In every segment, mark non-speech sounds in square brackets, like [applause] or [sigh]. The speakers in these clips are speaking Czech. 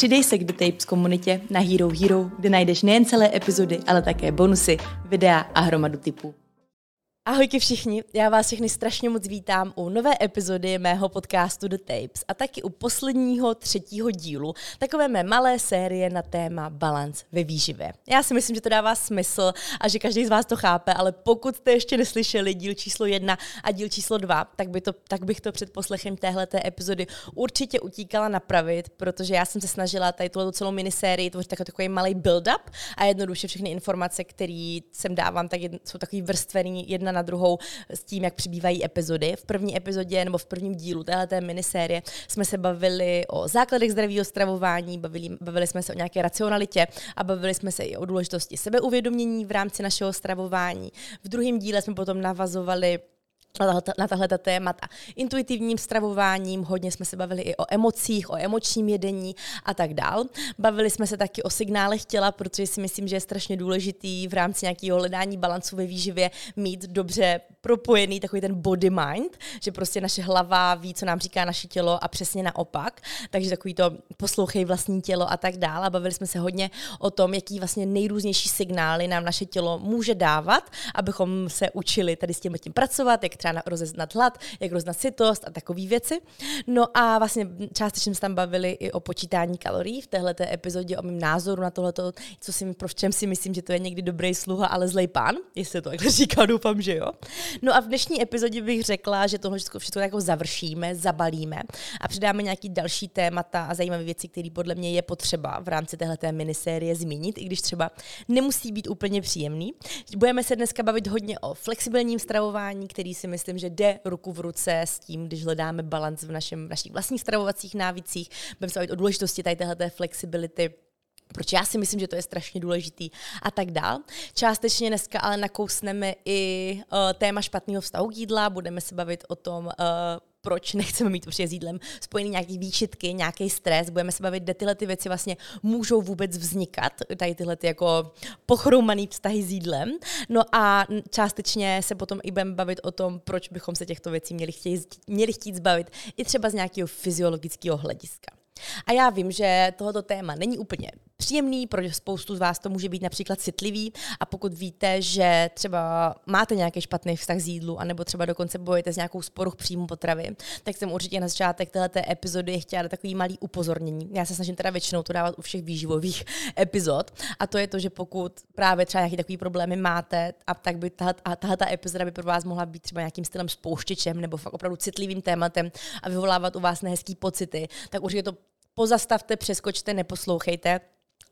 Přidej se k The Tapes komunitě na Hero Hero, kde najdeš nejen celé epizody, ale také bonusy, videa a hromadu typů. Ahojky všichni, já vás všechny strašně moc vítám u nové epizody mého podcastu The Tapes a taky u posledního třetího dílu takové mé malé série na téma balans ve výživě. Já si myslím, že to dává smysl a že každý z vás to chápe, ale pokud jste ještě neslyšeli díl číslo jedna a díl číslo dva, tak, by to, tak bych to před poslechem téhleté epizody určitě utíkala napravit, protože já jsem se snažila tady tuhle celou minisérii tvořit takový, takový malý build-up a jednoduše všechny informace, které sem dávám, tak jsou takový vrstvený jedna na na druhou s tím, jak přibývají epizody. V první epizodě nebo v prvním dílu téhle minisérie jsme se bavili o základech zdravého stravování, bavili, bavili jsme se o nějaké racionalitě a bavili jsme se i o důležitosti sebeuvědomění v rámci našeho stravování. V druhém díle jsme potom navazovali na tahle témata. Intuitivním stravováním, hodně jsme se bavili i o emocích, o emočním jedení a tak dál. Bavili jsme se taky o signálech těla, protože si myslím, že je strašně důležitý v rámci nějakého hledání balancu ve výživě mít dobře propojený takový ten body mind, že prostě naše hlava ví, co nám říká naše tělo a přesně naopak. Takže takový to poslouchej vlastní tělo a tak dále. A bavili jsme se hodně o tom, jaký vlastně nejrůznější signály nám naše tělo může dávat, abychom se učili tady s tím, tím pracovat, jak třeba rozeznat hlad, jak rozeznat sytost a takové věci. No a vlastně částečně jsme tam bavili i o počítání kalorií v téhle epizodě, o mém názoru na tohleto, co si, pro čem si myslím, že to je někdy dobrý sluha, ale zlej pán, jestli to takhle [laughs] říká, doufám, že jo. No a v dnešní epizodě bych řekla, že tohle všechno, všechno jako završíme, zabalíme a přidáme nějaký další témata a zajímavé věci, které podle mě je potřeba v rámci téhle minisérie zmínit, i když třeba nemusí být úplně příjemný. Budeme se dneska bavit hodně o flexibilním stravování, který si myslím, že jde ruku v ruce s tím, když hledáme balans v, našem, v našich vlastních stravovacích návicích. Budeme se o důležitosti tady téhle flexibility proč já si myslím, že to je strašně důležitý a tak dál. Částečně dneska ale nakousneme i uh, téma špatného vztahu k jídla, budeme se bavit o tom, uh, proč nechceme mít určitě s jídlem spojený nějaký výčitky, nějaký stres, budeme se bavit, kde tyhle ty věci vlastně můžou vůbec vznikat, tady tyhle ty jako pochroumaný vztahy s jídlem. No a částečně se potom i budeme bavit o tom, proč bychom se těchto věcí měli chtít, měli chtít zbavit i třeba z nějakého fyziologického hlediska. A já vím, že tohoto téma není úplně příjemný, pro spoustu z vás to může být například citlivý. A pokud víte, že třeba máte nějaký špatný vztah z jídlu, anebo třeba dokonce bojujete s nějakou sporuch příjmu potravy, tak jsem určitě na začátek této epizody chtěla dát takový malý upozornění. Já se snažím teda většinou to dávat u všech výživových [laughs] epizod. A to je to, že pokud právě třeba nějaký takový problémy máte, a tak by tahle, a tahle ta epizoda by pro vás mohla být třeba nějakým stylem spouštěčem nebo fakt opravdu citlivým tématem a vyvolávat u vás nehezký pocity, tak určitě to pozastavte, přeskočte, neposlouchejte,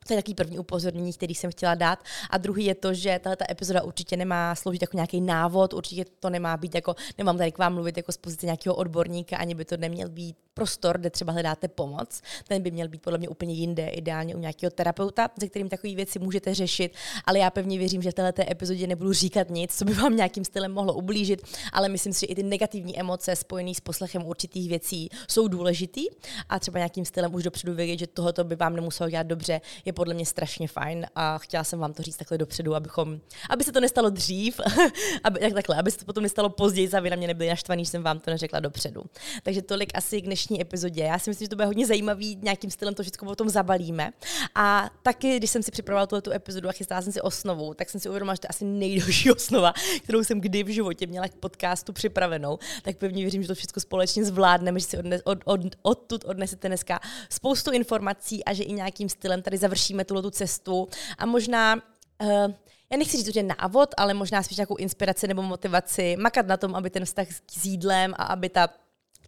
to je takový první upozornění, který jsem chtěla dát. A druhý je to, že tato epizoda určitě nemá sloužit jako nějaký návod, určitě to nemá být jako, nemám tady k vám mluvit jako z pozice nějakého odborníka, ani by to neměl být prostor, kde třeba hledáte pomoc. Ten by měl být podle mě úplně jinde, ideálně u nějakého terapeuta, se kterým takové věci můžete řešit. Ale já pevně věřím, že v této epizodě nebudu říkat nic, co by vám nějakým stylem mohlo ublížit, ale myslím si, že i ty negativní emoce spojené s poslechem určitých věcí jsou důležitý a třeba nějakým stylem už dopředu vědět, že tohoto by vám nemuselo dělat dobře, je podle mě strašně fajn a chtěla jsem vám to říct takhle dopředu, abychom, aby se to nestalo dřív, [laughs] aby, tak, takhle, aby se to potom nestalo později, a vy na mě nebyli naštvaní, že jsem vám to neřekla dopředu. Takže tolik asi k dnešní epizodě. Já si myslím, že to bude hodně zajímavý, nějakým stylem to všechno potom zabalíme. A taky, když jsem si připravovala tuto epizodu a chystala jsem si osnovu, tak jsem si uvědomila, že to je asi nejdelší [laughs] osnova, kterou jsem kdy v životě měla k podcastu připravenou. Tak pevně věřím, že to všechno společně zvládneme, že si odnes, od, od, odtud odnesete dneska spoustu informací a že i nějakým stylem tady završíme završíme tuhle tu cestu. A možná uh, já nechci říct že návod, ale možná spíš nějakou inspiraci nebo motivaci makat na tom, aby ten vztah s jídlem a aby ta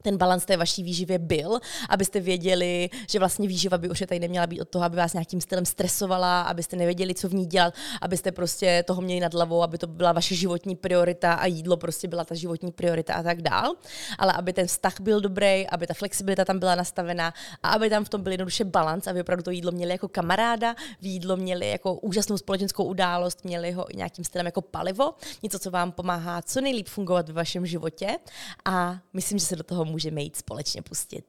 ten balans té vaší výživě byl, abyste věděli, že vlastně výživa by už tady neměla být od toho, aby vás nějakým stylem stresovala, abyste nevěděli, co v ní dělat, abyste prostě toho měli nad hlavou, aby to byla vaše životní priorita a jídlo prostě byla ta životní priorita a tak dál. Ale aby ten vztah byl dobrý, aby ta flexibilita tam byla nastavená a aby tam v tom byl jednoduše balans, aby opravdu to jídlo měli jako kamaráda, jídlo měli jako úžasnou společenskou událost, měli ho nějakým stylem jako palivo, něco, co vám pomáhá co nejlíp fungovat ve vašem životě a myslím, že se do toho můžeme jít společně pustit.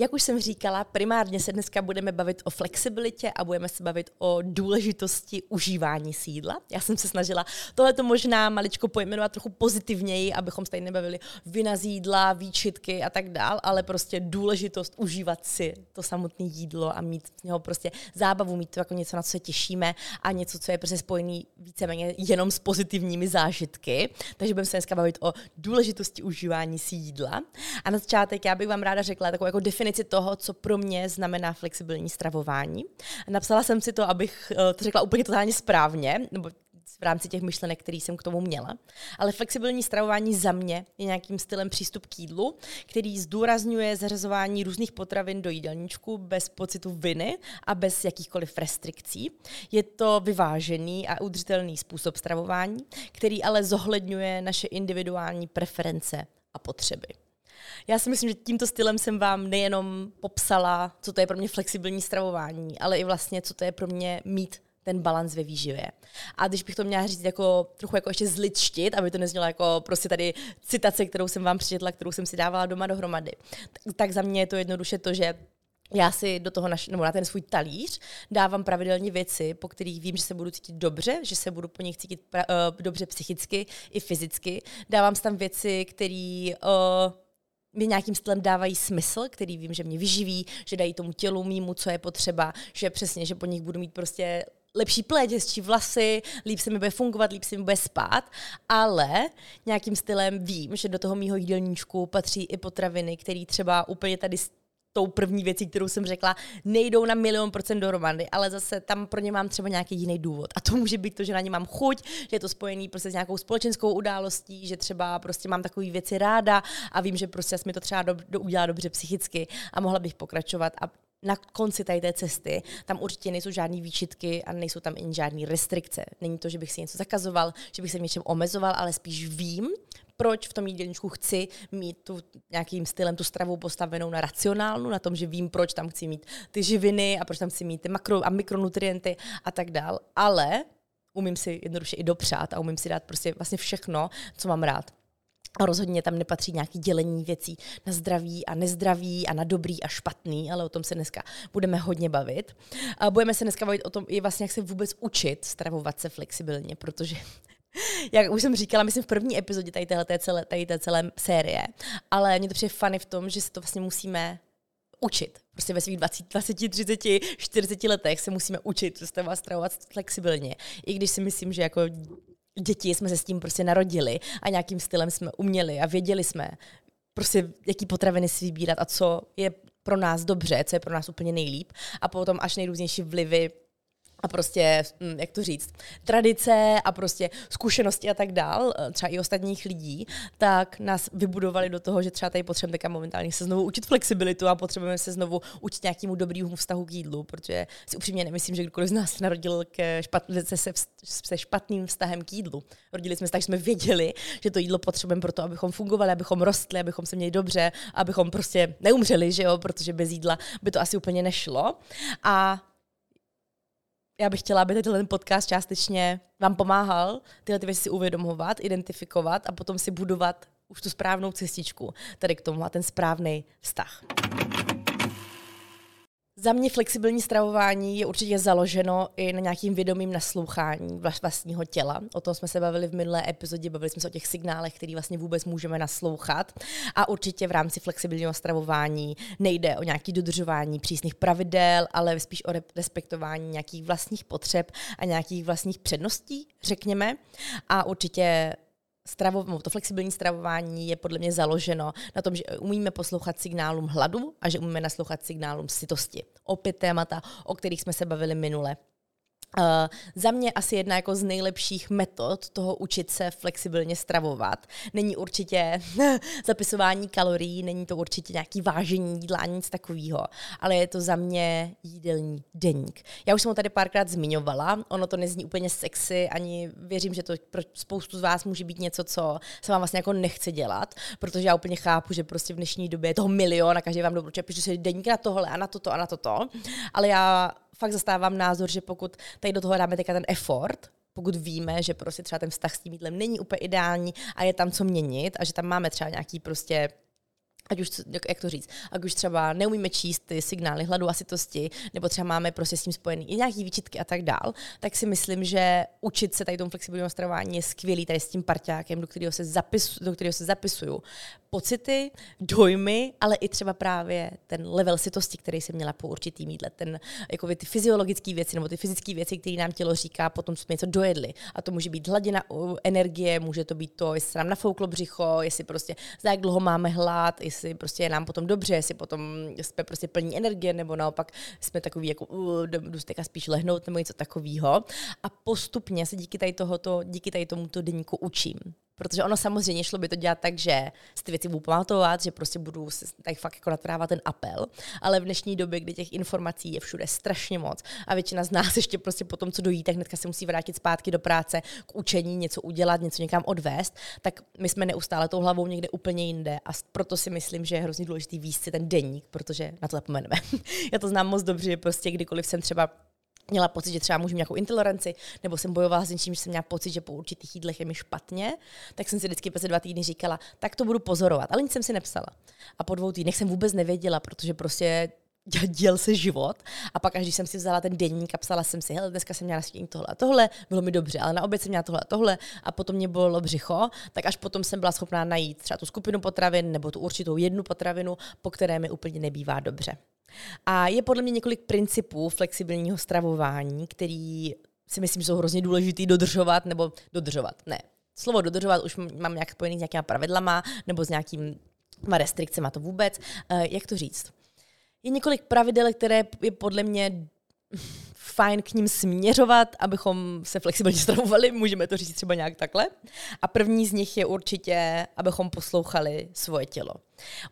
Jak už jsem říkala, primárně se dneska budeme bavit o flexibilitě a budeme se bavit o důležitosti užívání sídla. Já jsem se snažila tohle to možná maličko pojmenovat trochu pozitivněji, abychom se tady nebavili vina z jídla, výčitky a tak dál, ale prostě důležitost užívat si to samotné jídlo a mít z něho prostě zábavu, mít to jako něco, na co se těšíme a něco, co je prostě spojený víceméně jenom s pozitivními zážitky. Takže budeme se dneska bavit o důležitosti užívání si jídla. A na začátek já bych vám ráda řekla takovou jako definici toho, co pro mě znamená flexibilní stravování. Napsala jsem si to, abych eh, to řekla úplně totálně správně, nebo v rámci těch myšlenek, který jsem k tomu měla. Ale flexibilní stravování za mě je nějakým stylem přístup k jídlu, který zdůrazňuje zařazování různých potravin do jídelníčku bez pocitu viny a bez jakýchkoliv restrikcí. Je to vyvážený a udržitelný způsob stravování, který ale zohledňuje naše individuální preference a potřeby. Já si myslím, že tímto stylem jsem vám nejenom popsala, co to je pro mě flexibilní stravování, ale i vlastně, co to je pro mě mít ten balans ve výživě. A když bych to měla říct jako trochu jako ještě zličtit, aby to neznělo jako prostě tady citace, kterou jsem vám přečetla, kterou jsem si dávala doma dohromady, tak, za mě je to jednoduše to, že já si do toho naš, nebo na ten svůj talíř dávám pravidelně věci, po kterých vím, že se budu cítit dobře, že se budu po nich cítit pra, uh, dobře psychicky i fyzicky. Dávám tam věci, které uh, mi nějakým stylem dávají smysl, který vím, že mě vyživí, že dají tomu tělu mýmu, co je potřeba, že přesně, že po nich budu mít prostě lepší pleť, hezčí vlasy, líp se mi bude fungovat, líp se mi bude spát, ale nějakým stylem vím, že do toho mýho jídelníčku patří i potraviny, které třeba úplně tady tou první věcí, kterou jsem řekla, nejdou na milion procent dohromady, ale zase tam pro ně mám třeba nějaký jiný důvod. A to může být to, že na ně mám chuť, že je to spojený prostě s nějakou společenskou událostí, že třeba prostě mám takové věci ráda a vím, že prostě mi to třeba do, do, udělá dobře psychicky a mohla bych pokračovat. A na konci tady té cesty tam určitě nejsou žádné výčitky a nejsou tam ani žádné restrikce. Není to, že bych si něco zakazoval, že bych se něčem omezoval, ale spíš vím, proč v tom jídelníčku chci mít tu nějakým stylem tu stravu postavenou na racionálnu, na tom, že vím, proč tam chci mít ty živiny a proč tam chci mít ty makro a mikronutrienty a tak dál. Ale umím si jednoduše i dopřát a umím si dát prostě vlastně všechno, co mám rád. A rozhodně tam nepatří nějaké dělení věcí na zdraví a nezdraví a na dobrý a špatný, ale o tom se dneska budeme hodně bavit. A budeme se dneska bavit o tom, i vlastně, jak se vůbec učit stravovat se flexibilně, protože [laughs] jak už jsem říkala, myslím v první epizodě tady téhle, celé, tady té celé série, ale mě to přijde fany v tom, že si to vlastně musíme učit. Prostě ve svých 20, 20, 30, 40 letech se musíme učit stravovat flexibilně. I když si myslím, že jako děti jsme se s tím prostě narodili a nějakým stylem jsme uměli a věděli jsme prostě, jaký potraviny si vybírat a co je pro nás dobře, co je pro nás úplně nejlíp. A potom až nejrůznější vlivy a prostě, hm, jak to říct, tradice a prostě zkušenosti a tak dál, eh, třeba i ostatních lidí, tak nás vybudovali do toho, že třeba tady potřebujeme teďka momentálně se znovu učit flexibilitu a potřebujeme se znovu učit nějakému dobrému vztahu k jídlu, protože si upřímně nemyslím, že kdokoliv z nás narodil ke špat, se, se, se špatným vztahem k jídlu. Rodili jsme se tak, že jsme věděli, že to jídlo potřebujeme proto, abychom fungovali, abychom rostli, abychom se měli dobře, abychom prostě neumřeli, že jo, protože bez jídla by to asi úplně nešlo. A já bych chtěla, aby tenhle podcast částečně vám pomáhal tyhle ty věci si uvědomovat, identifikovat a potom si budovat už tu správnou cestičku tady k tomu a ten správný vztah. Za mě flexibilní stravování je určitě založeno i na nějakým vědomým naslouchání vlastního těla. O tom jsme se bavili v minulé epizodě, bavili jsme se o těch signálech, který vlastně vůbec můžeme naslouchat. A určitě v rámci flexibilního stravování nejde o nějaké dodržování přísných pravidel, ale spíš o respektování nějakých vlastních potřeb a nějakých vlastních předností, řekněme. A určitě stravo, to flexibilní stravování je podle mě založeno na tom, že umíme poslouchat signálům hladu a že umíme naslouchat signálům sytosti. Opět témata, o kterých jsme se bavili minule. Uh, za mě asi jedna jako z nejlepších metod toho učit se flexibilně stravovat. Není určitě [laughs] zapisování kalorií, není to určitě nějaký vážení jídla, nic takového, ale je to za mě jídelní deník. Já už jsem ho tady párkrát zmiňovala, ono to nezní úplně sexy, ani věřím, že to pro spoustu z vás může být něco, co se vám vlastně jako nechce dělat, protože já úplně chápu, že prostě v dnešní době je toho milion a každý vám doporučuje, píšu si deník na tohle a na toto a na toto, ale já fakt zastávám názor, že pokud tady do toho dáme teďka ten effort, pokud víme, že prostě třeba ten vztah s tím jídlem není úplně ideální a je tam co měnit a že tam máme třeba nějaký prostě ať už, jak to říct, ať už třeba neumíme číst ty signály hladu a sytosti, nebo třeba máme prostě s tím spojený i nějaký výčitky a tak dál, tak si myslím, že učit se tady tomu flexibilnímu stravování je skvělý tady s tím parťákem, do kterého se, zapisu, do kterého se zapisuju pocity, dojmy, ale i třeba právě ten level sytosti, který jsem měla po určitý mídle, ten, jako ty fyziologické věci nebo ty fyzické věci, které nám tělo říká, potom jsme něco dojedli. A to může být hladina energie, může to být to, jestli nám nafouklo břicho, jestli prostě za jak dlouho máme hlad, jestli prostě je nám potom dobře, jestli potom jsme prostě plní energie, nebo naopak jsme takový jako uh, jdu spíš lehnout nebo něco takového. A postupně se díky tady tohoto, díky tady tomuto denníku učím. Protože ono samozřejmě šlo by to dělat tak, že si ty věci budu pamatovat, že prostě budu tak fakt jako natrávat ten apel, ale v dnešní době, kdy těch informací je všude strašně moc a většina z nás ještě prostě po tom, co dojí, tak hnedka se musí vrátit zpátky do práce, k učení, něco udělat, něco někam odvést, tak my jsme neustále tou hlavou někde úplně jinde a proto si myslím, že je hrozně důležitý výst ten denník, protože na to zapomeneme. [laughs] Já to znám moc dobře, že prostě kdykoliv jsem třeba měla pocit, že třeba můžu nějakou intoleranci, nebo jsem bojovala s něčím, že jsem měla pocit, že po určitých jídlech je mi špatně, tak jsem si vždycky po dva týdny říkala, tak to budu pozorovat. Ale nic jsem si nepsala. A po dvou týdnech jsem vůbec nevěděla, protože prostě děl se život. A pak, až když jsem si vzala ten denník a psala jsem si, hele, dneska jsem měla snídaní tohle a tohle, bylo mi dobře, ale na oběd jsem měla tohle a tohle a potom mě bylo břicho, tak až potom jsem byla schopná najít třeba tu skupinu potravin nebo tu určitou jednu potravinu, po které mi úplně nebývá dobře. A je podle mě několik principů flexibilního stravování, který si myslím, že jsou hrozně důležitý dodržovat nebo dodržovat. Ne, slovo dodržovat už mám nějak spojený s nějakýma pravidlama nebo s nějakými restrikcemi, to vůbec. Uh, jak to říct? Je několik pravidel, které je podle mě fajn k ním směřovat, abychom se flexibilně stravovali, můžeme to říct třeba nějak takhle. A první z nich je určitě, abychom poslouchali svoje tělo.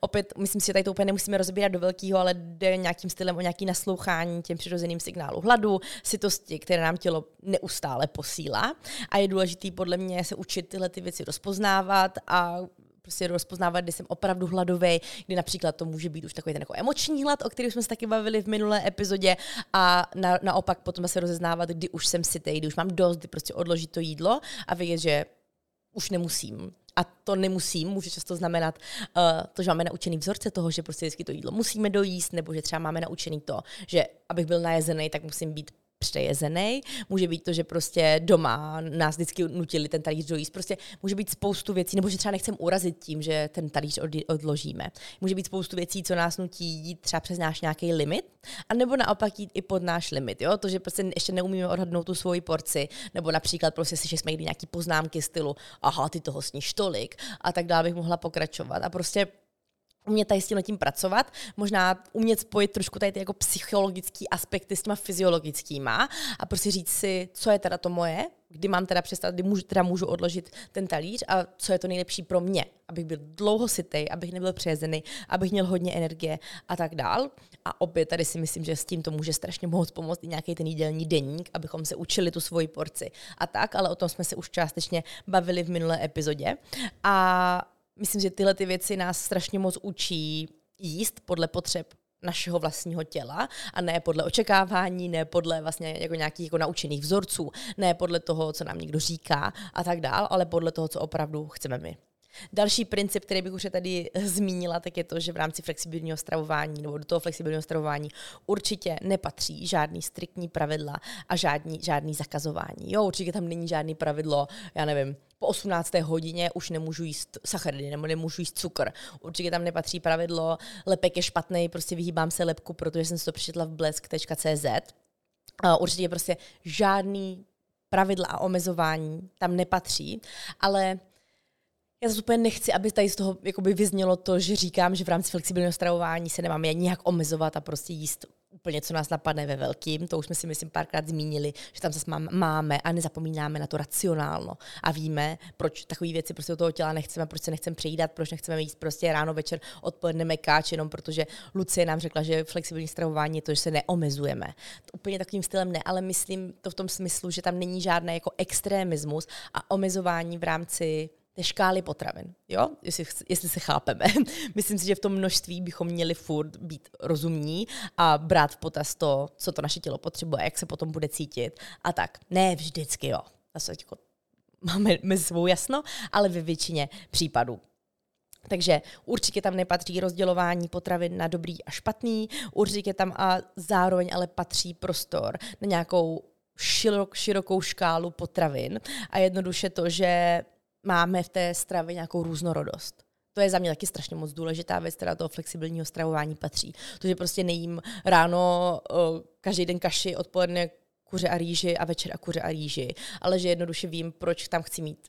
Opět, myslím si, že tady to úplně nemusíme rozbírat do velkého, ale jde nějakým stylem o nějaký naslouchání těm přirozeným signálu hladu, sytosti, které nám tělo neustále posílá. A je důležité podle mě se učit tyhle ty věci rozpoznávat a prostě rozpoznávat, kdy jsem opravdu hladový, kdy například to může být už takový ten jako emoční hlad, o kterém jsme se taky bavili v minulé epizodě, a na, naopak potom se rozeznávat, kdy už jsem si kdy už mám dost, kdy prostě odložit to jídlo a vědět, že už nemusím. A to nemusím, může často znamenat uh, to, že máme naučený vzorce toho, že prostě vždycky to jídlo musíme dojíst, nebo že třeba máme naučený to, že abych byl najezený, tak musím být přejezený, může být to, že prostě doma nás vždycky nutili ten talíř dojíst, prostě může být spoustu věcí, nebo že třeba nechcem urazit tím, že ten talíř odložíme. Může být spoustu věcí, co nás nutí jít třeba přes náš nějaký limit, a nebo naopak jít i pod náš limit, jo? to, že prostě ještě neumíme odhadnout tu svoji porci, nebo například prostě si, že jsme někdy nějaký poznámky stylu, aha, ty toho sníš tolik, a tak dále bych mohla pokračovat. A prostě umět tady s tím tím pracovat, možná umět spojit trošku tady ty jako psychologické aspekty s těma fyziologickýma a prostě říct si, co je teda to moje, kdy mám teda přestat, kdy můžu, teda můžu odložit ten talíř a co je to nejlepší pro mě, abych byl dlouho sitej, abych nebyl přejezený, abych měl hodně energie a tak dál. A opět tady si myslím, že s tím to může strašně moc pomoct i nějaký ten jídelní denník, abychom se učili tu svoji porci a tak, ale o tom jsme se už částečně bavili v minulé epizodě. A myslím, že tyhle ty věci nás strašně moc učí jíst podle potřeb našeho vlastního těla a ne podle očekávání, ne podle vlastně jako nějakých jako naučených vzorců, ne podle toho, co nám někdo říká a tak dál, ale podle toho, co opravdu chceme my. Další princip, který bych už tady zmínila, tak je to, že v rámci flexibilního stravování nebo do toho flexibilního stravování určitě nepatří žádný striktní pravidla a žádný, žádný zakazování. Jo, určitě tam není žádný pravidlo, já nevím, po 18. hodině už nemůžu jíst sacharidy nebo nemůžu jíst cukr. Určitě tam nepatří pravidlo, lepek je špatný, prostě vyhýbám se lepku, protože jsem si to přečetla v blesk.cz. Určitě prostě žádný pravidla a omezování tam nepatří, ale já zase úplně nechci, aby tady z toho vyznělo to, že říkám, že v rámci flexibilního stravování se nemáme nějak omezovat a prostě jíst úplně, co nás napadne ve velkým. To už jsme si, myslím, párkrát zmínili, že tam zase máme a nezapomínáme na to racionálno. A víme, proč takové věci prostě do toho těla nechceme, proč se nechceme přejídat, proč nechceme jíst prostě ráno, večer, odpoledne mekáč, jenom protože Lucie nám řekla, že flexibilní stravování je to, že se neomezujeme. To úplně takovým stylem ne, ale myslím to v tom smyslu, že tam není žádný jako extremismus a omezování v rámci té škály potravin, jo? Jestli, jestli se chápeme. [laughs] Myslím si, že v tom množství bychom měli furt být rozumní a brát v potaz to, co to naše tělo potřebuje, jak se potom bude cítit a tak. Ne vždycky, jo. Zase jako máme mezi svou jasno, ale ve většině případů. Takže určitě tam nepatří rozdělování potravin na dobrý a špatný, určitě tam a zároveň ale patří prostor na nějakou širok, širokou škálu potravin a jednoduše to, že máme v té stravě nějakou různorodost. To je za mě taky strašně moc důležitá věc, která toho flexibilního stravování patří. To, že prostě nejím ráno každý den kaši, odpoledne kuře a rýži a večer a kuře a rýži, ale že jednoduše vím, proč tam chci mít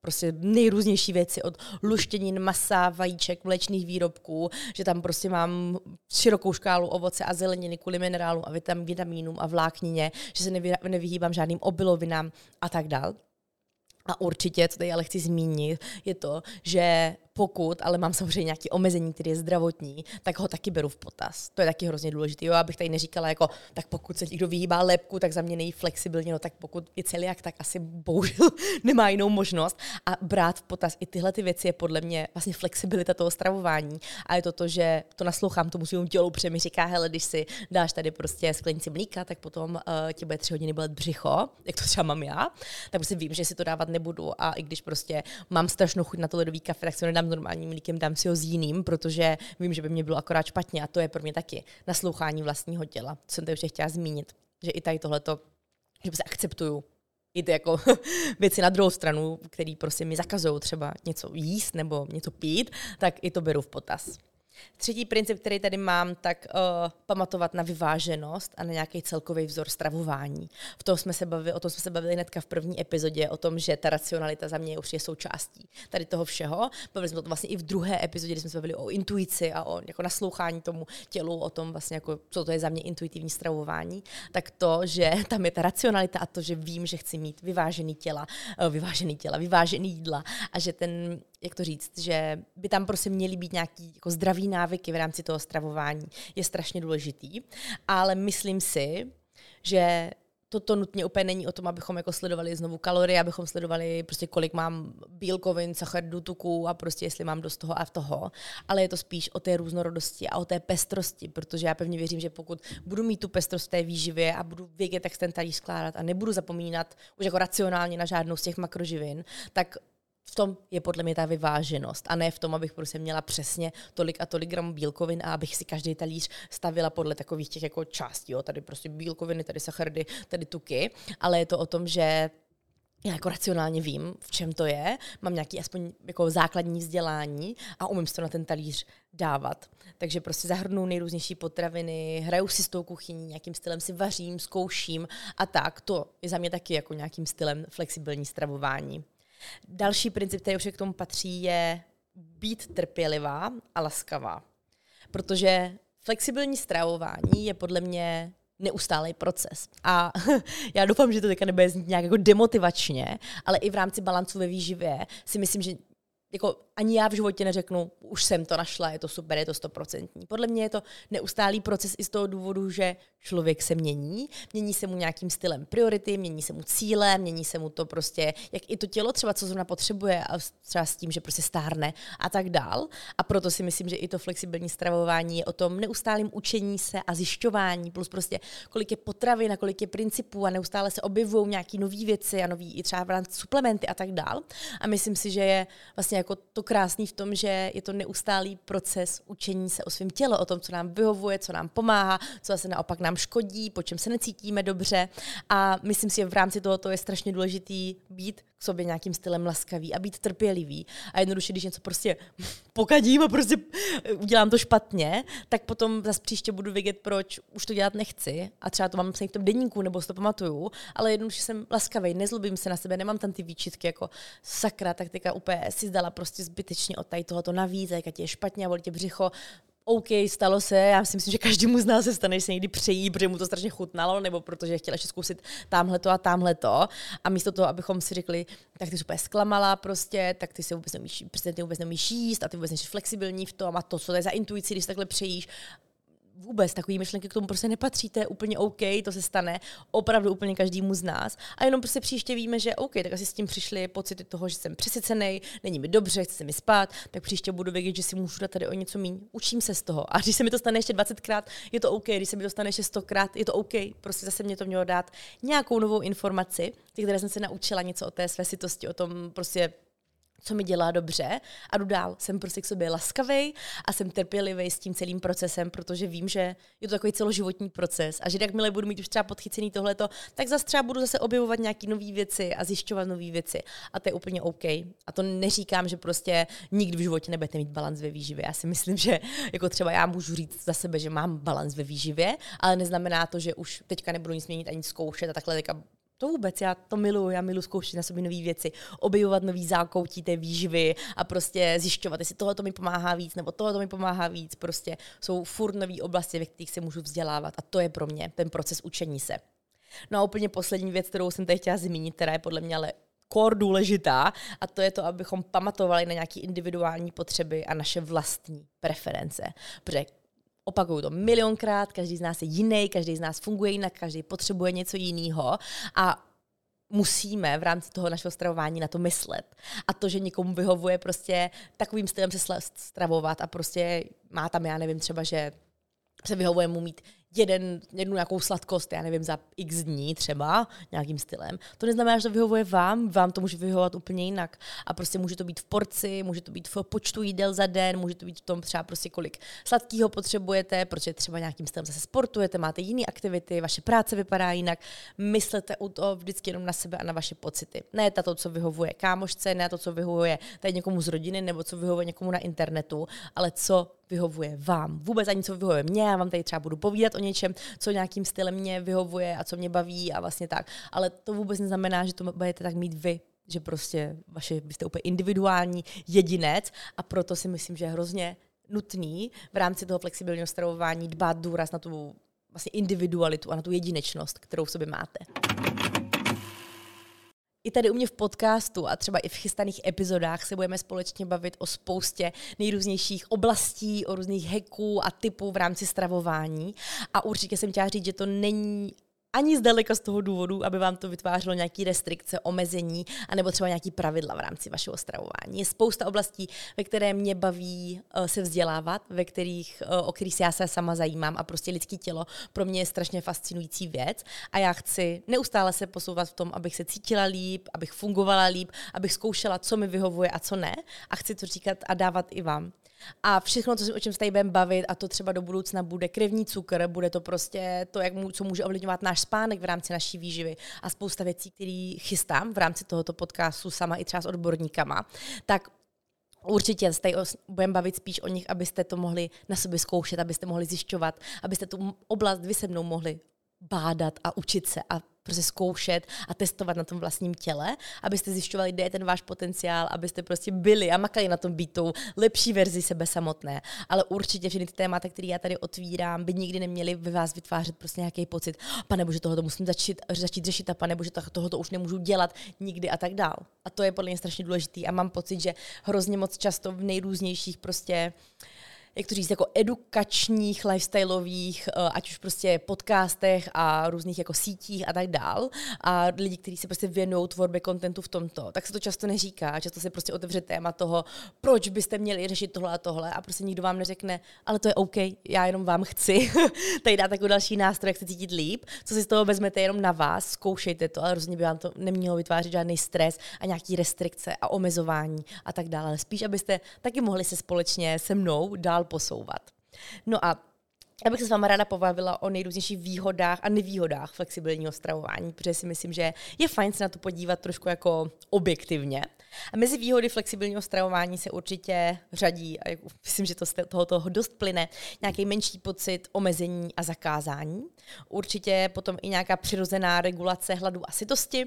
prostě nejrůznější věci od luštěnin, masa, vajíček, mléčných výrobků, že tam prostě mám širokou škálu ovoce a zeleniny kvůli minerálům a vitam, vitamínům a vláknině, že se nevy, nevyhýbám žádným obilovinám a tak dál. A určitě, co tady ale chci zmínit, je to, že pokud ale mám samozřejmě nějaké omezení, které je zdravotní, tak ho taky beru v potaz. To je taky hrozně důležité. Jo, abych tady neříkala, jako, tak pokud se někdo vyhýbá lepku, tak za mě nejí flexibilně, no tak pokud je celiak, tak asi bohužel [laughs] nemá jinou možnost. A brát v potaz i tyhle ty věci je podle mě vlastně flexibilita toho stravování. A je to to, že to naslouchám tomu svému tělu, protože mi říká, hele, když si dáš tady prostě sklenici mlíka, tak potom uh, ti bude tři hodiny bolet břicho, jak to třeba mám já, tak prostě vím, že si to dávat nebudu. A i když prostě mám strašnou chuť na to ledový kafe, tak si ho nedám normálním mlíkem, dám si ho s jiným, protože vím, že by mě bylo akorát špatně a to je pro mě taky naslouchání vlastního těla. Co jsem tady ještě chtěla zmínit, že i tady tohleto, že se akceptuju i ty jako [laughs] věci na druhou stranu, které prostě mi zakazují třeba něco jíst nebo něco pít, tak i to beru v potaz. Třetí princip, který tady mám, tak uh, pamatovat na vyváženost a na nějaký celkový vzor stravování. V tom jsme se bavili, o tom jsme se bavili hnedka v první epizodě, o tom, že ta racionalita za mě je součástí tady toho všeho. Bavili jsme o tom vlastně i v druhé epizodě, kdy jsme se bavili o intuici a o jako naslouchání tomu tělu, o tom vlastně, jako, co to je za mě intuitivní stravování. Tak to, že [laughs] tam je ta racionalita a to, že vím, že chci mít vyvážený těla, uh, vyvážený těla, vyvážený jídla a že ten jak to říct, že by tam prostě měly být nějaký jako zdravý návyky v rámci toho stravování, je strašně důležitý. Ale myslím si, že toto nutně úplně není o tom, abychom jako sledovali znovu kalorie, abychom sledovali prostě kolik mám bílkovin, sacharidů, tuků a prostě jestli mám dost toho a toho, ale je to spíš o té různorodosti a o té pestrosti, protože já pevně věřím, že pokud budu mít tu pestrost v té výživě a budu vědět, jak ten talíř skládat a nebudu zapomínat už jako racionálně na žádnou z těch makroživin, tak v tom je podle mě ta vyváženost a ne v tom, abych prostě měla přesně tolik a tolik gramů bílkovin a abych si každý talíř stavila podle takových těch jako částí. Jo. Tady prostě bílkoviny, tady sacharidy, tady tuky, ale je to o tom, že já jako racionálně vím, v čem to je, mám nějaký aspoň jako základní vzdělání a umím si to na ten talíř dávat. Takže prostě zahrnu nejrůznější potraviny, hraju si s tou kuchyní, nějakým stylem si vařím, zkouším a tak. To je za mě taky jako nějakým stylem flexibilní stravování. Další princip, který už k tomu patří, je být trpělivá a laskavá. Protože flexibilní stravování je podle mě neustálý proces. A [laughs] já doufám, že to teďka nebude znít nějak jako demotivačně, ale i v rámci balancu ve výživě si myslím, že jako ani já v životě neřeknu, už jsem to našla, je to super, je to stoprocentní. Podle mě je to neustálý proces i z toho důvodu, že člověk se mění, mění se mu nějakým stylem priority, mění se mu cíle, mění se mu to prostě, jak i to tělo třeba, co zrovna potřebuje a třeba s tím, že prostě stárne a tak dál. A proto si myslím, že i to flexibilní stravování je o tom neustálém učení se a zjišťování, plus prostě kolik je potravy, na kolik je principů a neustále se objevují nějaké nové věci a nový i třeba suplementy a tak dál. A myslím si, že je vlastně jako to krásný v tom, že je to neustálý proces učení se o svém těle, o tom, co nám vyhovuje, co nám pomáhá, co zase naopak nám škodí, po čem se necítíme dobře. A myslím si, že v rámci tohoto je strašně důležitý být k sobě nějakým stylem laskavý a být trpělivý. A jednoduše, když něco prostě pokadím a prostě udělám to špatně, tak potom zase příště budu vědět, proč už to dělat nechci. A třeba to mám v tom denníku, nebo si to pamatuju, ale jednoduše jsem laskavý, nezlobím se na sebe, nemám tam ty výčitky jako sakra, tak teďka úplně si zdala prostě zbytečně od tady tohoto navíc, jak je špatně a bolí tě břicho, OK, stalo se, já si myslím, že každému z nás se stane, že se někdy přejí, protože mu to strašně chutnalo, nebo protože chtěla ještě zkusit tamhle to a tamhle to. A místo toho, abychom si řekli, tak ty jsi úplně zklamala prostě, tak ty si vůbec nemíš, prostě ty vůbec nemíš jíst a ty vůbec nejsi flexibilní v tom a to, co to je za intuici, když takhle přejíš vůbec takové myšlenky k tomu prostě nepatří, to je úplně OK, to se stane opravdu úplně každému z nás. A jenom prostě příště víme, že OK, tak asi s tím přišly pocity toho, že jsem přesycený, není mi dobře, chci mi spát, tak příště budu vědět, že si můžu dát tady o něco méně. Učím se z toho. A když se mi to stane ještě 20krát, je to OK, když se mi to stane ještě 100krát, je to OK. Prostě zase mě to mělo dát nějakou novou informaci, které jsem se naučila něco o té své sitosti, o tom prostě co mi dělá dobře a jdu dál. Jsem prostě k sobě laskavý a jsem trpělivý s tím celým procesem, protože vím, že je to takový celoživotní proces a že jakmile budu mít už třeba podchycený tohleto, tak zase třeba budu zase objevovat nějaké nové věci a zjišťovat nové věci. A to je úplně OK. A to neříkám, že prostě nikdy v životě nebudete mít balans ve výživě. Já si myslím, že jako třeba já můžu říct za sebe, že mám balans ve výživě, ale neznamená to, že už teďka nebudu nic měnit ani zkoušet a takhle teďka to vůbec, já to miluju, já miluji zkoušet na sobě nové věci, objevovat nový zákoutí té výživy a prostě zjišťovat, jestli tohle to mi pomáhá víc, nebo tohle to mi pomáhá víc. Prostě jsou furt nové oblasti, ve kterých se můžu vzdělávat a to je pro mě ten proces učení se. No a úplně poslední věc, kterou jsem tady chtěla zmínit, která je podle mě ale kor důležitá a to je to, abychom pamatovali na nějaké individuální potřeby a naše vlastní preference. Protože Opakuju to milionkrát, každý z nás je jiný, každý z nás funguje jinak, každý potřebuje něco jiného a musíme v rámci toho našeho stravování na to myslet. A to, že někomu vyhovuje prostě takovým stylem se stravovat a prostě má tam, já nevím, třeba, že se vyhovuje mu mít jeden, jednu nějakou sladkost, já nevím, za x dní třeba, nějakým stylem. To neznamená, že to vyhovuje vám, vám to může vyhovovat úplně jinak. A prostě může to být v porci, může to být v počtu jídel za den, může to být v tom třeba prostě kolik sladkého potřebujete, protože třeba nějakým stylem zase sportujete, máte jiné aktivity, vaše práce vypadá jinak. Myslete u toho vždycky jenom na sebe a na vaše pocity. Ne to, co vyhovuje kámošce, ne to, co vyhovuje tady někomu z rodiny, nebo co vyhovuje někomu na internetu, ale co vyhovuje vám. Vůbec ani co vyhovuje mě, já vám tady třeba budu povídat o něčem, co nějakým stylem mě vyhovuje a co mě baví a vlastně tak. Ale to vůbec neznamená, že to budete tak mít vy, že prostě vaše, byste úplně individuální jedinec a proto si myslím, že je hrozně nutný v rámci toho flexibilního stravování dbát důraz na tu vlastně individualitu a na tu jedinečnost, kterou v sobě máte i tady u mě v podcastu a třeba i v chystaných epizodách se budeme společně bavit o spoustě nejrůznějších oblastí, o různých hacků a typů v rámci stravování. A určitě jsem chtěla říct, že to není ani zdaleka z toho důvodu, aby vám to vytvářelo nějaké restrikce, omezení, anebo třeba nějaké pravidla v rámci vašeho stravování. Je spousta oblastí, ve které mě baví uh, se vzdělávat, ve kterých, uh, o kterých se já se sama zajímám a prostě lidské tělo pro mě je strašně fascinující věc a já chci neustále se posouvat v tom, abych se cítila líp, abych fungovala líp, abych zkoušela, co mi vyhovuje a co ne a chci to říkat a dávat i vám. A všechno, co, o čem se tady budeme bavit, a to třeba do budoucna bude krevní cukr, bude to prostě to, jak mu, co může ovlivňovat náš spánek v rámci naší výživy. A spousta věcí, které chystám v rámci tohoto podcastu sama i třeba s odborníkama, tak Určitě se tady budeme bavit spíš o nich, abyste to mohli na sobě zkoušet, abyste mohli zjišťovat, abyste tu oblast vy se mnou mohli bádat a učit se a prostě zkoušet a testovat na tom vlastním těle, abyste zjišťovali, kde je ten váš potenciál, abyste prostě byli a makali na tom být tou lepší verzi sebe samotné. Ale určitě všechny ty témata, které já tady otvírám, by nikdy neměly ve vás vytvářet prostě nějaký pocit, pane bože, tohoto musím začít, začít řešit a pane bože, tohoto už nemůžu dělat nikdy a tak dál. A to je podle mě strašně důležitý a mám pocit, že hrozně moc často v nejrůznějších prostě jak to říct, jako edukačních, lifestyleových, eh, ať už prostě podcastech a různých jako sítích a tak dál. A lidi, kteří se prostě věnují tvorbě kontentu v tomto, tak se to často neříká. Často se prostě otevře téma toho, proč byste měli řešit tohle a tohle a prostě nikdo vám neřekne, ale to je OK, já jenom vám chci [laughs] tady dát jako další nástroj, jak se cítit líp. Co si z toho vezmete jenom na vás, zkoušejte to, ale rozhodně by vám to nemělo vytvářet žádný stres a nějaký restrikce a omezování a tak dále. Ale spíš, abyste taky mohli se společně se mnou dál posouvat. No a já bych se s váma ráda pobavila o nejrůznějších výhodách a nevýhodách flexibilního stravování, protože si myslím, že je fajn se na to podívat trošku jako objektivně. A mezi výhody flexibilního stravování se určitě řadí, a myslím, že to z tohoto dost plyne, nějaký menší pocit omezení a zakázání. Určitě potom i nějaká přirozená regulace hladu a sytosti,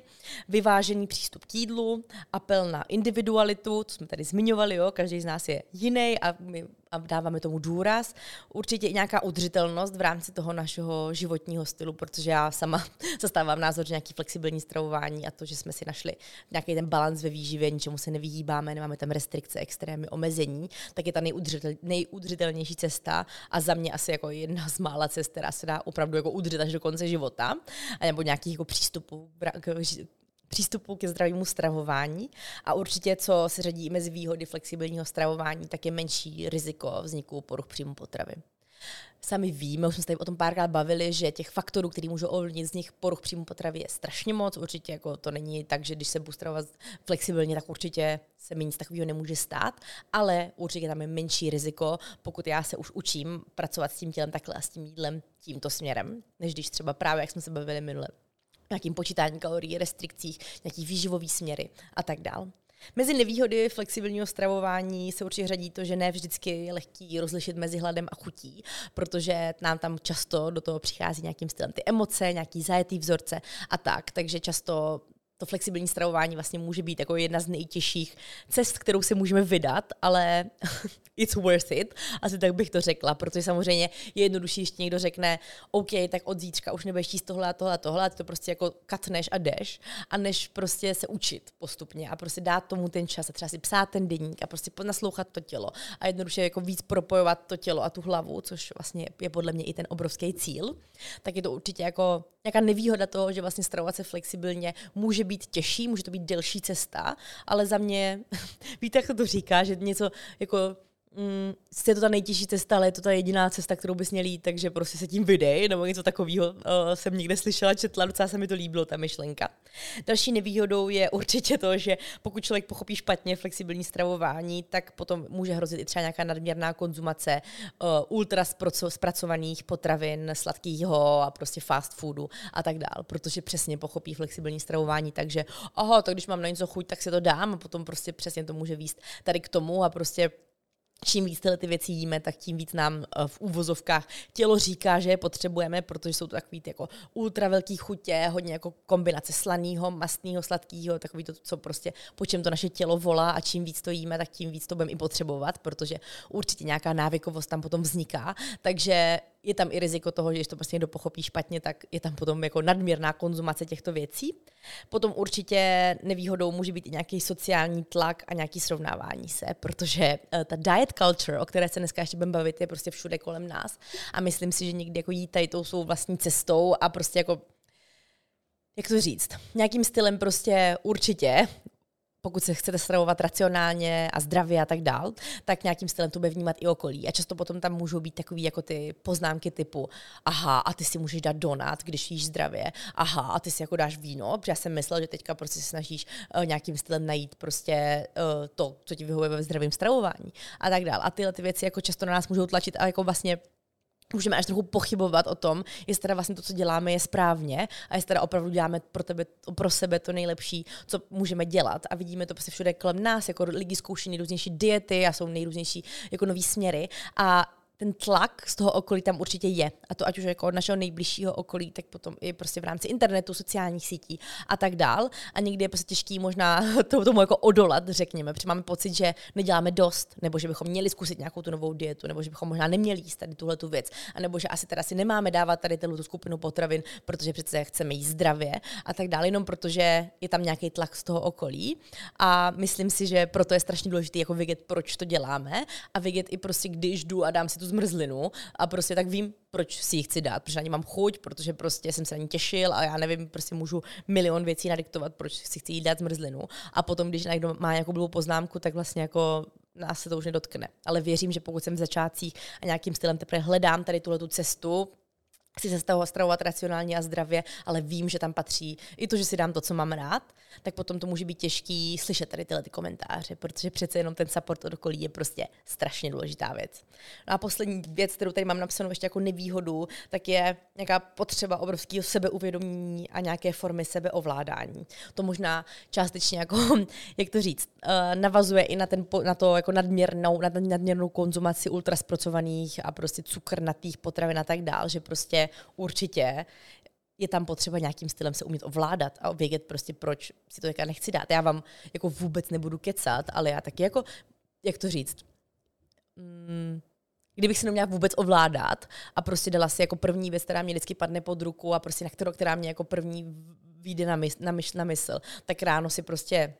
vyvážený přístup k jídlu, apel na individualitu, to jsme tady zmiňovali, jo, každý z nás je jiný a my a dáváme tomu důraz. Určitě i nějaká udržitelnost v rámci toho našeho životního stylu, protože já sama [laughs] zastávám názor, že nějaký flexibilní stravování a to, že jsme si našli nějaký ten balans ve výživě, ničemu se nevyhýbáme, nemáme tam restrikce, extrémy, omezení, tak je ta nejudržitel, nejudržitelnější cesta a za mě asi jako jedna z mála cest, která se dá opravdu jako udržet až do konce života, nebo nějakých jako přístupů k přístupu ke zdravému stravování a určitě, co se řadí mezi výhody flexibilního stravování, tak je menší riziko vzniku poruch příjmu potravy. Sami víme, už jsme se tady o tom párkrát bavili, že těch faktorů, který můžou ovlivnit z nich poruch příjmu potravy je strašně moc. Určitě jako to není tak, že když se budu stravovat flexibilně, tak určitě se mi nic takového nemůže stát, ale určitě tam je menší riziko, pokud já se už učím pracovat s tím tělem takhle a s tím jídlem tímto směrem, než když třeba právě, jak jsme se bavili minule, nějakým počítání kalorií, restrikcích, nějaký výživový směry a tak dál. Mezi nevýhody flexibilního stravování se určitě řadí to, že ne vždycky je lehký rozlišit mezi hladem a chutí, protože nám tam často do toho přichází nějakým stylem ty emoce, nějaký zajetý vzorce a tak, takže často to flexibilní stravování vlastně může být jako jedna z nejtěžších cest, kterou si můžeme vydat, ale [laughs] it's worth it, asi tak bych to řekla, protože samozřejmě je jednodušší, když někdo řekne, OK, tak od zítřka už nebudeš jíst tohle a tohle a tohle, ty to prostě jako katneš a jdeš, a než prostě se učit postupně a prostě dát tomu ten čas a třeba si psát ten denník a prostě naslouchat to tělo a jednoduše jako víc propojovat to tělo a tu hlavu, což vlastně je podle mě i ten obrovský cíl, tak je to určitě jako nějaká nevýhoda toho, že vlastně stravovat se flexibilně může být těžší, může to být delší cesta, ale za mě, [laughs] víte, jak to, to říká, že něco jako mm, je to ta nejtěžší cesta, ale je to ta jediná cesta, kterou bys měl jít, takže prostě se tím vydej, nebo něco takového uh, jsem někde slyšela, četla, docela se mi to líbilo, ta myšlenka. Další nevýhodou je určitě to, že pokud člověk pochopí špatně flexibilní stravování, tak potom může hrozit i třeba nějaká nadměrná konzumace uh, ultra zpracovaných potravin, sladkého a prostě fast foodu a tak dál, protože přesně pochopí flexibilní stravování, takže aha, tak když mám na něco chuť, tak se to dám a potom prostě přesně to může výst tady k tomu a prostě čím víc tyhle ty věci jíme, tak tím víc nám eh, v úvozovkách tělo říká, že je potřebujeme, protože jsou to takový ty jako ultra velký chutě, hodně jako kombinace slaného, mastného, sladkého, takový to, co prostě, po čem to naše tělo volá a čím víc to jíme, tak tím víc to budeme i potřebovat, protože určitě nějaká návykovost tam potom vzniká. Takže je tam i riziko toho, že když to prostě někdo pochopí špatně, tak je tam potom jako nadměrná konzumace těchto věcí. Potom určitě nevýhodou může být i nějaký sociální tlak a nějaký srovnávání se, protože uh, ta diet culture, o které se dneska ještě budeme bavit, je prostě všude kolem nás. A myslím si, že někdy jako jít tady tou svou vlastní cestou a prostě jako jak to říct, nějakým stylem prostě určitě pokud se chcete stravovat racionálně a zdravě a tak dál, tak nějakým stylem to bude vnímat i okolí. A často potom tam můžou být takové jako ty poznámky typu, aha, a ty si můžeš dát donát, když jíš zdravě, aha, a ty si jako dáš víno, protože já jsem myslel, že teďka prostě se snažíš uh, nějakým stylem najít prostě uh, to, co ti vyhovuje ve zdravém stravování a tak dál. A tyhle ty věci jako často na nás můžou tlačit a jako vlastně můžeme až trochu pochybovat o tom, jestli teda vlastně to, co děláme, je správně a jestli teda opravdu děláme pro, tebe, pro sebe to nejlepší, co můžeme dělat. A vidíme to prostě všude kolem nás, jako lidi zkouší nejrůznější diety a jsou nejrůznější jako nový směry. A ten tlak z toho okolí tam určitě je. A to ať už jako od našeho nejbližšího okolí, tak potom i prostě v rámci internetu, sociálních sítí a tak dál. A někdy je prostě těžký možná [laughs] to, tomu jako odolat, řekněme, protože máme pocit, že neděláme dost, nebo že bychom měli zkusit nějakou tu novou dietu, nebo že bychom možná neměli jíst tady tuhle tu věc, a nebo že asi teda si nemáme dávat tady tu skupinu potravin, protože přece chceme jíst zdravě a tak dále, jenom protože je tam nějaký tlak z toho okolí. A myslím si, že proto je strašně důležité jako vidět, proč to děláme a vidět i prostě, když jdu a dám si tu zmrzlinu a prostě tak vím, proč si ji chci dát, protože na ní mám chuť, protože prostě jsem se na ní těšil a já nevím, prostě můžu milion věcí nadiktovat, proč si chci jí dát zmrzlinu. A potom, když někdo má nějakou blbou poznámku, tak vlastně jako nás se to už nedotkne. Ale věřím, že pokud jsem v začátcích a nějakým stylem teprve hledám tady tuhle tu cestu, chci se z toho stravovat racionálně a zdravě, ale vím, že tam patří i to, že si dám to, co mám rád, tak potom to může být těžký slyšet tady tyhle ty komentáře, protože přece jenom ten support od okolí je prostě strašně důležitá věc. No a poslední věc, kterou tady mám napsanou ještě jako nevýhodu, tak je nějaká potřeba obrovského sebeuvědomění a nějaké formy sebeovládání. To možná částečně jako, [laughs] jak to říct, uh, navazuje i na, ten, na to jako nadměrnou, na nadměrnou konzumaci ultraspracovaných a prostě cukrnatých potravin a tak dál, že prostě určitě je tam potřeba nějakým stylem se umět ovládat a vědět prostě, proč si to jaká nechci dát. Já vám jako vůbec nebudu kecat, ale já taky jako, jak to říct, mm, kdybych si neměla vůbec ovládat a prostě dala si jako první věc, která mě vždycky padne pod ruku a prostě na kterou, která mě jako první vyjde na, mysl, na, myš, na mysl, tak ráno si prostě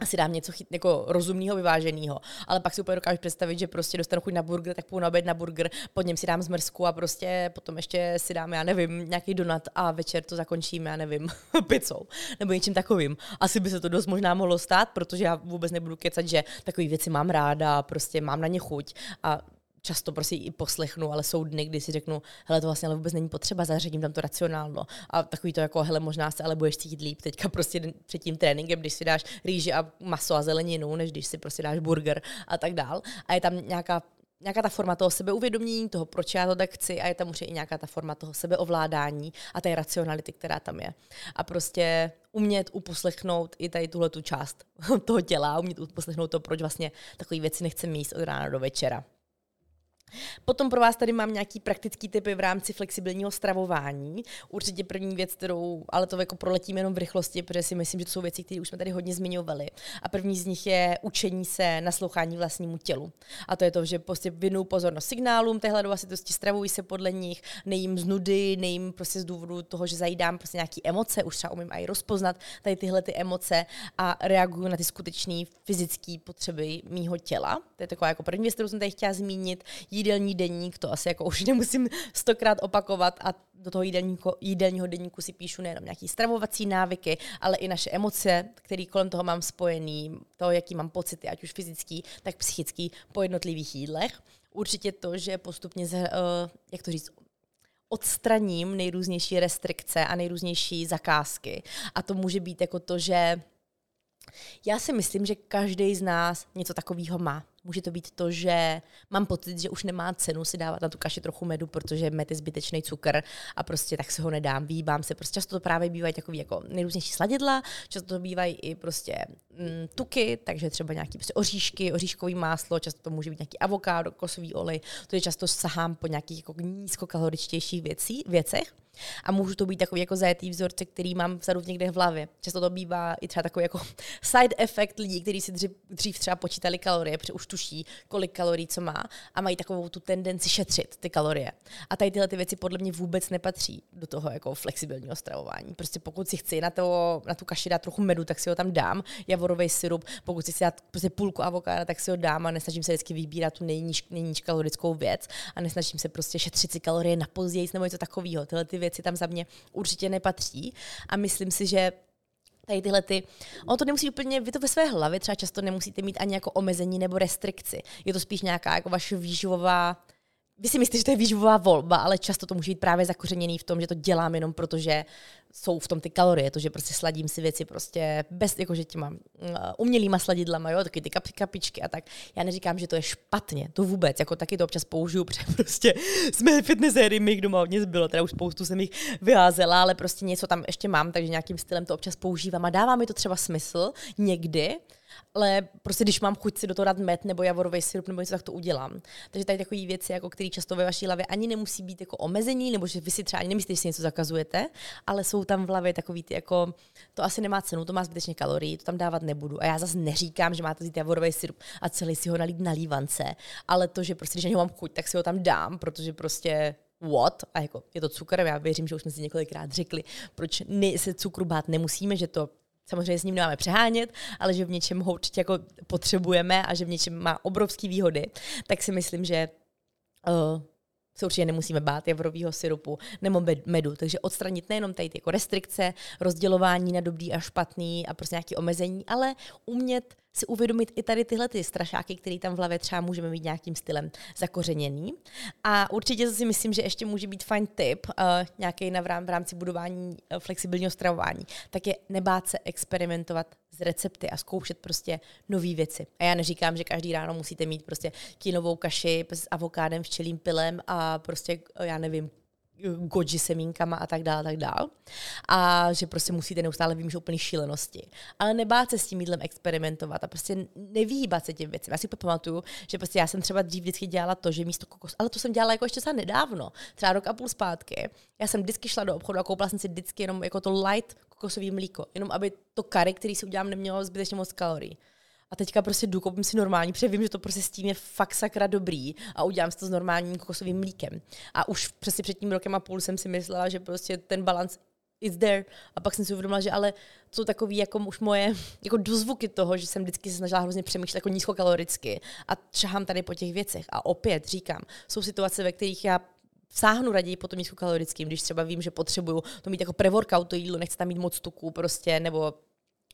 asi dám něco chyt, jako rozumného, vyváženého. Ale pak si úplně dokážu představit, že prostě dostanu chuť na burger, tak půjdu na oběd na burger, pod něm si dám zmrzku a prostě potom ještě si dám, já nevím, nějaký donat a večer to zakončím, já nevím, [laughs] pizzou nebo něčím takovým. Asi by se to dost možná mohlo stát, protože já vůbec nebudu kecat, že takové věci mám ráda, prostě mám na ně chuť a často prostě i poslechnu, ale jsou dny, kdy si řeknu, hele, to vlastně ale vůbec není potřeba, zařadím tam to racionálno. A takový to jako, hele, možná se ale budeš cítit líp teďka prostě před tím tréninkem, když si dáš rýži a maso a zeleninu, než když si prostě dáš burger a tak dál. A je tam nějaká nějaká ta forma toho sebeuvědomění, toho, proč já to tak chci a je tam už i nějaká ta forma toho sebeovládání a té racionality, která tam je. A prostě umět uposlechnout i tady tuhle tu část [laughs] toho těla, umět uposlechnout to, proč vlastně takové věci nechce míst od rána do večera. Potom pro vás tady mám nějaký praktický typy v rámci flexibilního stravování. Určitě první věc, kterou, ale to jako proletím jenom v rychlosti, protože si myslím, že to jsou věci, které už jsme tady hodně zmiňovali. A první z nich je učení se naslouchání vlastnímu tělu. A to je to, že prostě věnuju pozornost signálům téhle hladovasitosti, stravuji se podle nich, nejím z nudy, nejím prostě z důvodu toho, že zajídám prostě nějaké emoce, už třeba umím i rozpoznat tady tyhle ty emoce a reaguju na ty skutečné fyzické potřeby mýho těla. To je taková jako první věc, kterou jsem tady chtěla zmínit jídelní denník, to asi jako už [laughs] nemusím stokrát opakovat a do toho jídelníko, jídelního denníku si píšu nejenom nějaký stravovací návyky, ale i naše emoce, které kolem toho mám spojený, to, jaký mám pocity, ať už fyzický, tak psychický, po jednotlivých jídlech. Určitě to, že postupně, uh, jak to říct, odstraním nejrůznější restrikce a nejrůznější zakázky. A to může být jako to, že já si myslím, že každý z nás něco takového má. Může to být to, že mám pocit, že už nemá cenu si dávat na tu kaši trochu medu, protože med je zbytečný cukr a prostě tak se ho nedám, výbám se. Prostě často to právě bývají takový jako nejrůznější sladidla, často to bývají i prostě mm, tuky, takže třeba nějaký prostě oříšky, oříškový máslo, často to může být nějaký avokádo, kosový olej, to je často sahám po nějakých jako nízkokaloričtějších věcí, věcech. A můžu to být takový jako zajetý vzorce, který mám vzadu někde v hlavě. Často to bývá i třeba takový jako [laughs] side effect lidí, kteří si dřív, dřív třeba počítali kalorie, protože už tuší, kolik kalorií co má a mají takovou tu tendenci šetřit ty kalorie. A tady tyhle ty věci podle mě vůbec nepatří do toho jako flexibilního stravování. Prostě pokud si chci na, to, na tu kaši dát trochu medu, tak si ho tam dám, javorový syrup, pokud si chci dát prostě půlku avokáda, tak si ho dám a nesnažím se vždycky vybírat tu nejníž, nejníž kalorickou věc a nesnažím se prostě šetřit si kalorie na později nebo něco takového. Tyhle ty věci tam za mě určitě nepatří a myslím si, že tady tyhle ty, ono to nemusí úplně, vy to ve své hlavě třeba často nemusíte mít ani jako omezení nebo restrikci. Je to spíš nějaká jako vaše výživová vy si myslíte, že to je výživová volba, ale často to může být právě zakořeněný v tom, že to dělám jenom proto, že jsou v tom ty kalorie, to, že prostě sladím si věci prostě bez, jakože těma uh, umělýma sladidlama, jo, taky ty kap, kapičky a tak. Já neříkám, že to je špatně, to vůbec, jako taky to občas použiju, [laughs] protože prostě jsme fitness sérii, mých doma hodně zbylo, teda už spoustu jsem jich vyházela, ale prostě něco tam ještě mám, takže nějakým stylem to občas používám a dává mi to třeba smysl někdy, ale prostě když mám chuť si do toho dát med nebo javorový syrup nebo něco, tak to udělám. Takže tady takové věci, jako které často ve vaší hlavě ani nemusí být jako omezení, nebo že vy si třeba ani nemyslíte, že si něco zakazujete, ale jsou tam v hlavě takový ty jako, to asi nemá cenu, to má zbytečně kalorií, to tam dávat nebudu. A já zase neříkám, že máte vzít javorový syrup a celý si ho nalít na lívance, ale to, že prostě, když na mám chuť, tak si ho tam dám, protože prostě what? A jako je to cukr, já věřím, že už jsme si několikrát řekli, proč se cukru bát nemusíme, že to samozřejmě s ním nemáme přehánět, ale že v něčem ho určitě jako potřebujeme a že v něčem má obrovské výhody, tak si myslím, že uh, se určitě nemusíme bát javorového syrupu nebo medu. Takže odstranit nejenom tady ty jako restrikce, rozdělování na dobrý a špatný a prostě nějaké omezení, ale umět si uvědomit i tady tyhle ty strašáky, které tam v hlavě třeba můžeme mít nějakým stylem zakořeněný. A určitě si myslím, že ještě může být fajn tip, uh, nějaký na v rámci budování uh, flexibilního stravování, tak je nebát se experimentovat s recepty a zkoušet prostě nové věci. A já neříkám, že každý ráno musíte mít prostě kinovou kaši s avokádem, včelým pilem a prostě, já nevím, goji semínkama a tak dále, tak dále. A že prostě musíte neustále vymýšlet úplně šílenosti. Ale nebát se s tím jídlem experimentovat a prostě nevýhýbat se těm věcem. Já si pamatuju, že prostě já jsem třeba dřív vždycky dělala to, že místo kokos, ale to jsem dělala jako ještě za nedávno, třeba rok a půl zpátky. Já jsem vždycky šla do obchodu a koupila jsem si vždycky jenom jako to light kokosový mlíko, jenom aby to kary, který si udělám, nemělo zbytečně moc kalorií. A teďka prostě jdu, koupím si normální, protože vím, že to prostě s tím je fakt sakra dobrý a udělám si to s normálním kokosovým mlíkem. A už přesně před tím rokem a půl jsem si myslela, že prostě ten balans is there. A pak jsem si uvědomila, že ale jsou takový jako už moje jako dozvuky toho, že jsem vždycky se snažila hrozně přemýšlet jako nízkokaloricky a čahám tady po těch věcech. A opět říkám, jsou situace, ve kterých já sáhnu raději po tom nízkokalorickým, když třeba vím, že potřebuju to mít jako pre-workout, to jídlo, nechci tam mít moc tuku prostě, nebo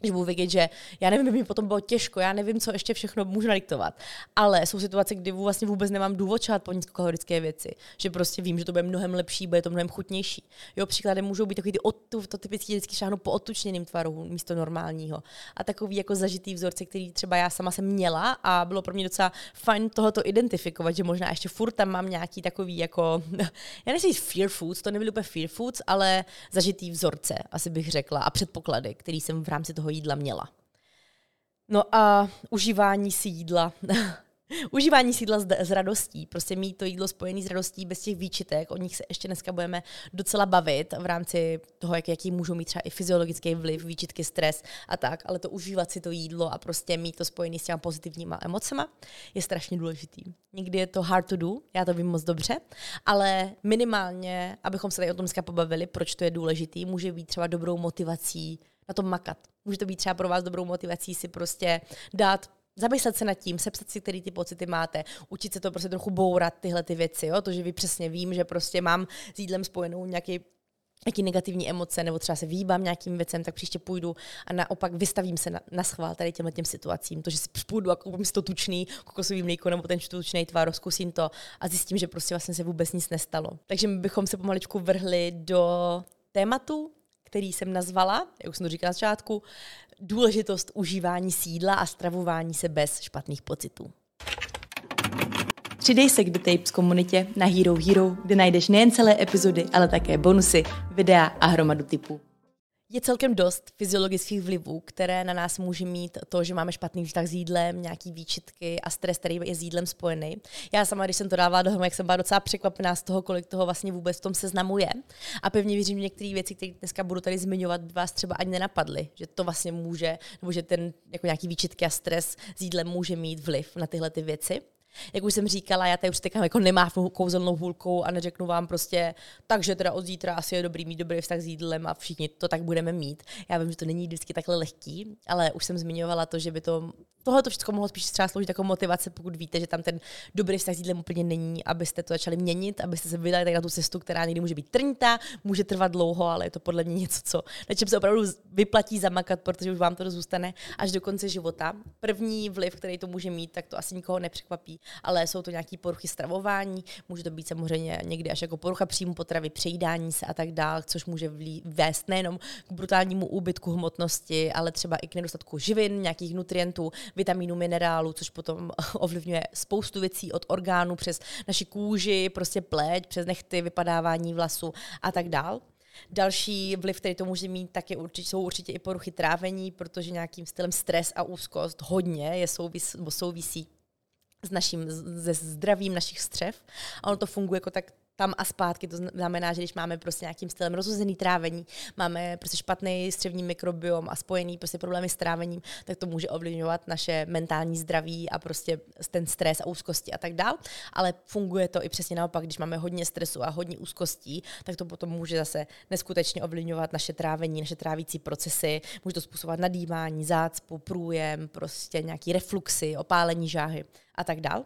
že budu vědět, že já nevím, by mi potom bylo těžko, já nevím, co ještě všechno můžu nadiktovat. Ale jsou situace, kdy vlastně vůbec nemám důvod čát po nízkokalorické věci. Že prostě vím, že to bude mnohem lepší, bude to mnohem chutnější. Jo, příkladem můžou být takový ty otu, to typicky vždycky šáhnu po otučněným tvaru místo normálního. A takový jako zažitý vzorce, který třeba já sama jsem měla a bylo pro mě docela fajn tohoto identifikovat, že možná ještě furt tam mám nějaký takový jako, [laughs] já nechci fear foods, to nebyly úplně fear foods, ale zažitý vzorce, asi bych řekla, a předpoklady, který jsem v rámci toho jídla měla. No a užívání si jídla. [laughs] Užívání sídla s, s radostí, prostě mít to jídlo spojené s radostí bez těch výčitek, o nich se ještě dneska budeme docela bavit v rámci toho, jak, jaký můžou mít třeba i fyziologický vliv, výčitky, stres a tak, ale to užívat si to jídlo a prostě mít to spojené s těma pozitivníma emocema je strašně důležitý. Někdy je to hard to do, já to vím moc dobře, ale minimálně, abychom se tady o tom dneska pobavili, proč to je důležitý, může být třeba dobrou motivací na tom makat. Může to být třeba pro vás dobrou motivací si prostě dát zamyslet se nad tím, sepsat si, který ty pocity máte, učit se to prostě trochu bourat tyhle ty věci, jo? to, že vy přesně vím, že prostě mám s jídlem spojenou nějaký nějaký negativní emoce, nebo třeba se výbám nějakým věcem, tak příště půjdu a naopak vystavím se na, na schvál tady těmhle těm situacím. To, že si půjdu a koupím si to tučný kokosový mlíko nebo ten tučný tvar, zkusím to a zjistím, že prostě vlastně se vůbec nic nestalo. Takže my bychom se pomaličku vrhli do tématu, který jsem nazvala, jak už jsem to říkala na začátku, důležitost užívání sídla a stravování se bez špatných pocitů. Přidej se k The Tapes komunitě na Hero Hero, kde najdeš nejen celé epizody, ale také bonusy, videa a hromadu typů je celkem dost fyziologických vlivů, které na nás může mít to, že máme špatný vztah s jídlem, nějaký výčitky a stres, který je s jídlem spojený. Já sama, když jsem to dávala dohromady, jsem byla docela překvapená z toho, kolik toho vlastně vůbec v tom seznamu je. A pevně věřím, že některé věci, které dneska budu tady zmiňovat, by vás třeba ani nenapadly, že to vlastně může, nebo že ten jako nějaký výčitky a stres s jídlem může mít vliv na tyhle ty věci. Jak už jsem říkala, já tady už teď jako nemám kouzelnou hůlkou a neřeknu vám prostě, takže teda od zítra asi je dobrý mít dobrý vztah s jídlem a všichni to tak budeme mít. Já vím, že to není vždycky takhle lehký, ale už jsem zmiňovala to, že by to tohle to všechno mohlo spíš třeba sloužit jako motivace, pokud víte, že tam ten dobrý vztah s jídlem úplně není, abyste to začali měnit, abyste se vydali na tu cestu, která někdy může být trnitá, může trvat dlouho, ale je to podle mě něco, co, na čem se opravdu vyplatí zamakat, protože už vám to zůstane až do konce života. První vliv, který to může mít, tak to asi nikoho nepřekvapí, ale jsou to nějaké poruchy stravování, může to být samozřejmě někdy až jako porucha příjmu potravy, přejídání se a tak dále, což může vést nejenom k brutálnímu úbytku hmotnosti, ale třeba i k nedostatku živin, nějakých nutrientů, vitamínů, minerálů, což potom [laughs] ovlivňuje spoustu věcí od orgánů přes naši kůži, prostě pleť, přes nechty, vypadávání vlasu a tak dál. Další vliv, který to může mít, tak je určitě, jsou určitě i poruchy trávení, protože nějakým stylem stres a úzkost hodně je souvis, souvisí s naším se zdravím našich střev. A ono to funguje jako tak tam a zpátky. To znamená, že když máme prostě nějakým stylem rozhozený trávení, máme prostě špatný střevní mikrobiom a spojený prostě problémy s trávením, tak to může ovlivňovat naše mentální zdraví a prostě ten stres a úzkosti a tak dál. Ale funguje to i přesně naopak, když máme hodně stresu a hodně úzkostí, tak to potom může zase neskutečně ovlivňovat naše trávení, naše trávící procesy, může to způsobovat nadývání, zácpu, průjem, prostě nějaký refluxy, opálení žáhy a tak dál.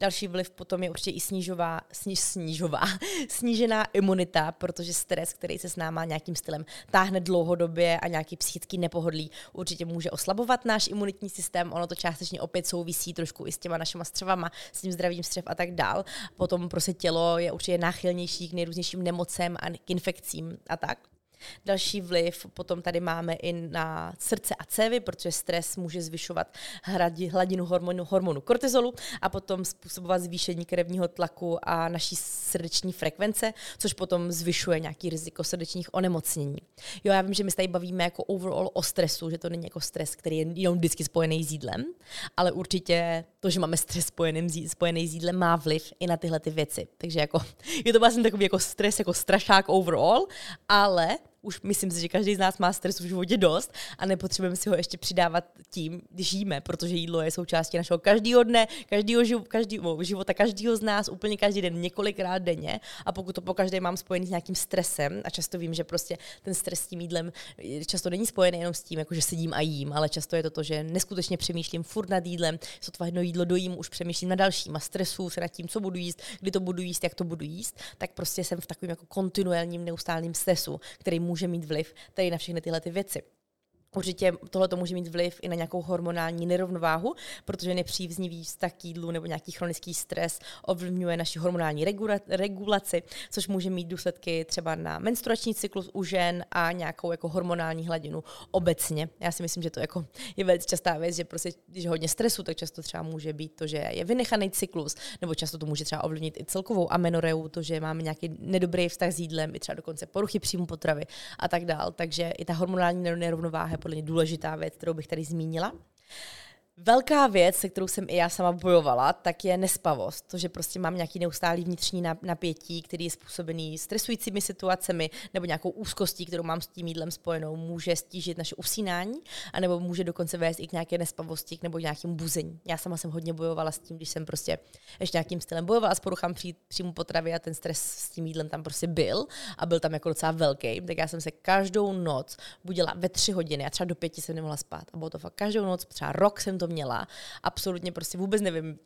Další vliv potom je určitě i snižová, sniž, snižová, [laughs] snížená imunita, protože stres, který se s náma nějakým stylem táhne dlouhodobě a nějaký psychický nepohodlí, určitě může oslabovat náš imunitní systém. Ono to částečně opět souvisí trošku i s těma našima střevama, s tím zdravím střev a tak dál. Potom prostě tělo je určitě náchylnější k nejrůznějším nemocem a k infekcím a tak. Další vliv potom tady máme i na srdce a cévy, protože stres může zvyšovat hladinu hormonu, hormonu kortizolu a potom způsobovat zvýšení krevního tlaku a naší srdeční frekvence, což potom zvyšuje nějaký riziko srdečních onemocnění. Jo, já vím, že my se tady bavíme jako overall o stresu, že to není jako stres, který je jenom vždycky spojený s jídlem, ale určitě to, že máme stres spojený, spojený s jídlem, má vliv i na tyhle ty věci. Takže jako, je to vlastně takový jako stres, jako strašák overall, ale už myslím si, že každý z nás má stres v životě dost a nepotřebujeme si ho ještě přidávat tím, když jíme, protože jídlo je součástí našeho každého dne, každého živ, každýho, života každého z nás, úplně každý den, několikrát denně. A pokud to po každé mám spojený s nějakým stresem, a často vím, že prostě ten stres s tím jídlem často není spojený jenom s tím, jako že sedím a jím, ale často je to to, že neskutečně přemýšlím furt nad jídlem, to jedno jídlo dojím, už přemýšlím na dalším a stresu se nad tím, co budu jíst, kdy to budu jíst, jak to budu jíst, tak prostě jsem v takovém jako kontinuálním neustálém stresu, který může mít vliv tady na všechny tyhle ty věci. Určitě tohle to může mít vliv i na nějakou hormonální nerovnováhu, protože nepříznivý vztah k jídlu nebo nějaký chronický stres ovlivňuje naši hormonální regulaci, což může mít důsledky třeba na menstruační cyklus u žen a nějakou jako hormonální hladinu obecně. Já si myslím, že to jako je velice častá věc, že prostě, když hodně stresu, tak často třeba může být to, že je vynechaný cyklus, nebo často to může třeba ovlivnit i celkovou amenoreu, to, že máme nějaký nedobrý vztah s jídlem, i třeba dokonce poruchy příjmu potravy a tak dál. Takže i ta hormonální nerovnováha podle mě důležitá věc, kterou bych tady zmínila. Velká věc, se kterou jsem i já sama bojovala, tak je nespavost. To, že prostě mám nějaký neustálý vnitřní napětí, který je způsobený stresujícími situacemi nebo nějakou úzkostí, kterou mám s tím jídlem spojenou, může stížit naše usínání, anebo může dokonce vést i k nějaké nespavosti nebo k nějakému buzení. Já sama jsem hodně bojovala s tím, když jsem prostě ještě nějakým stylem bojovala s poruchám při, příjmu potravy a ten stres s tím jídlem tam prostě byl a byl tam jako docela velký. Tak já jsem se každou noc budila ve tři hodiny a třeba do pěti jsem nemohla spát. A bylo to fakt každou noc, třeba rok jsem to měla. Absolutně prostě vůbec nevím,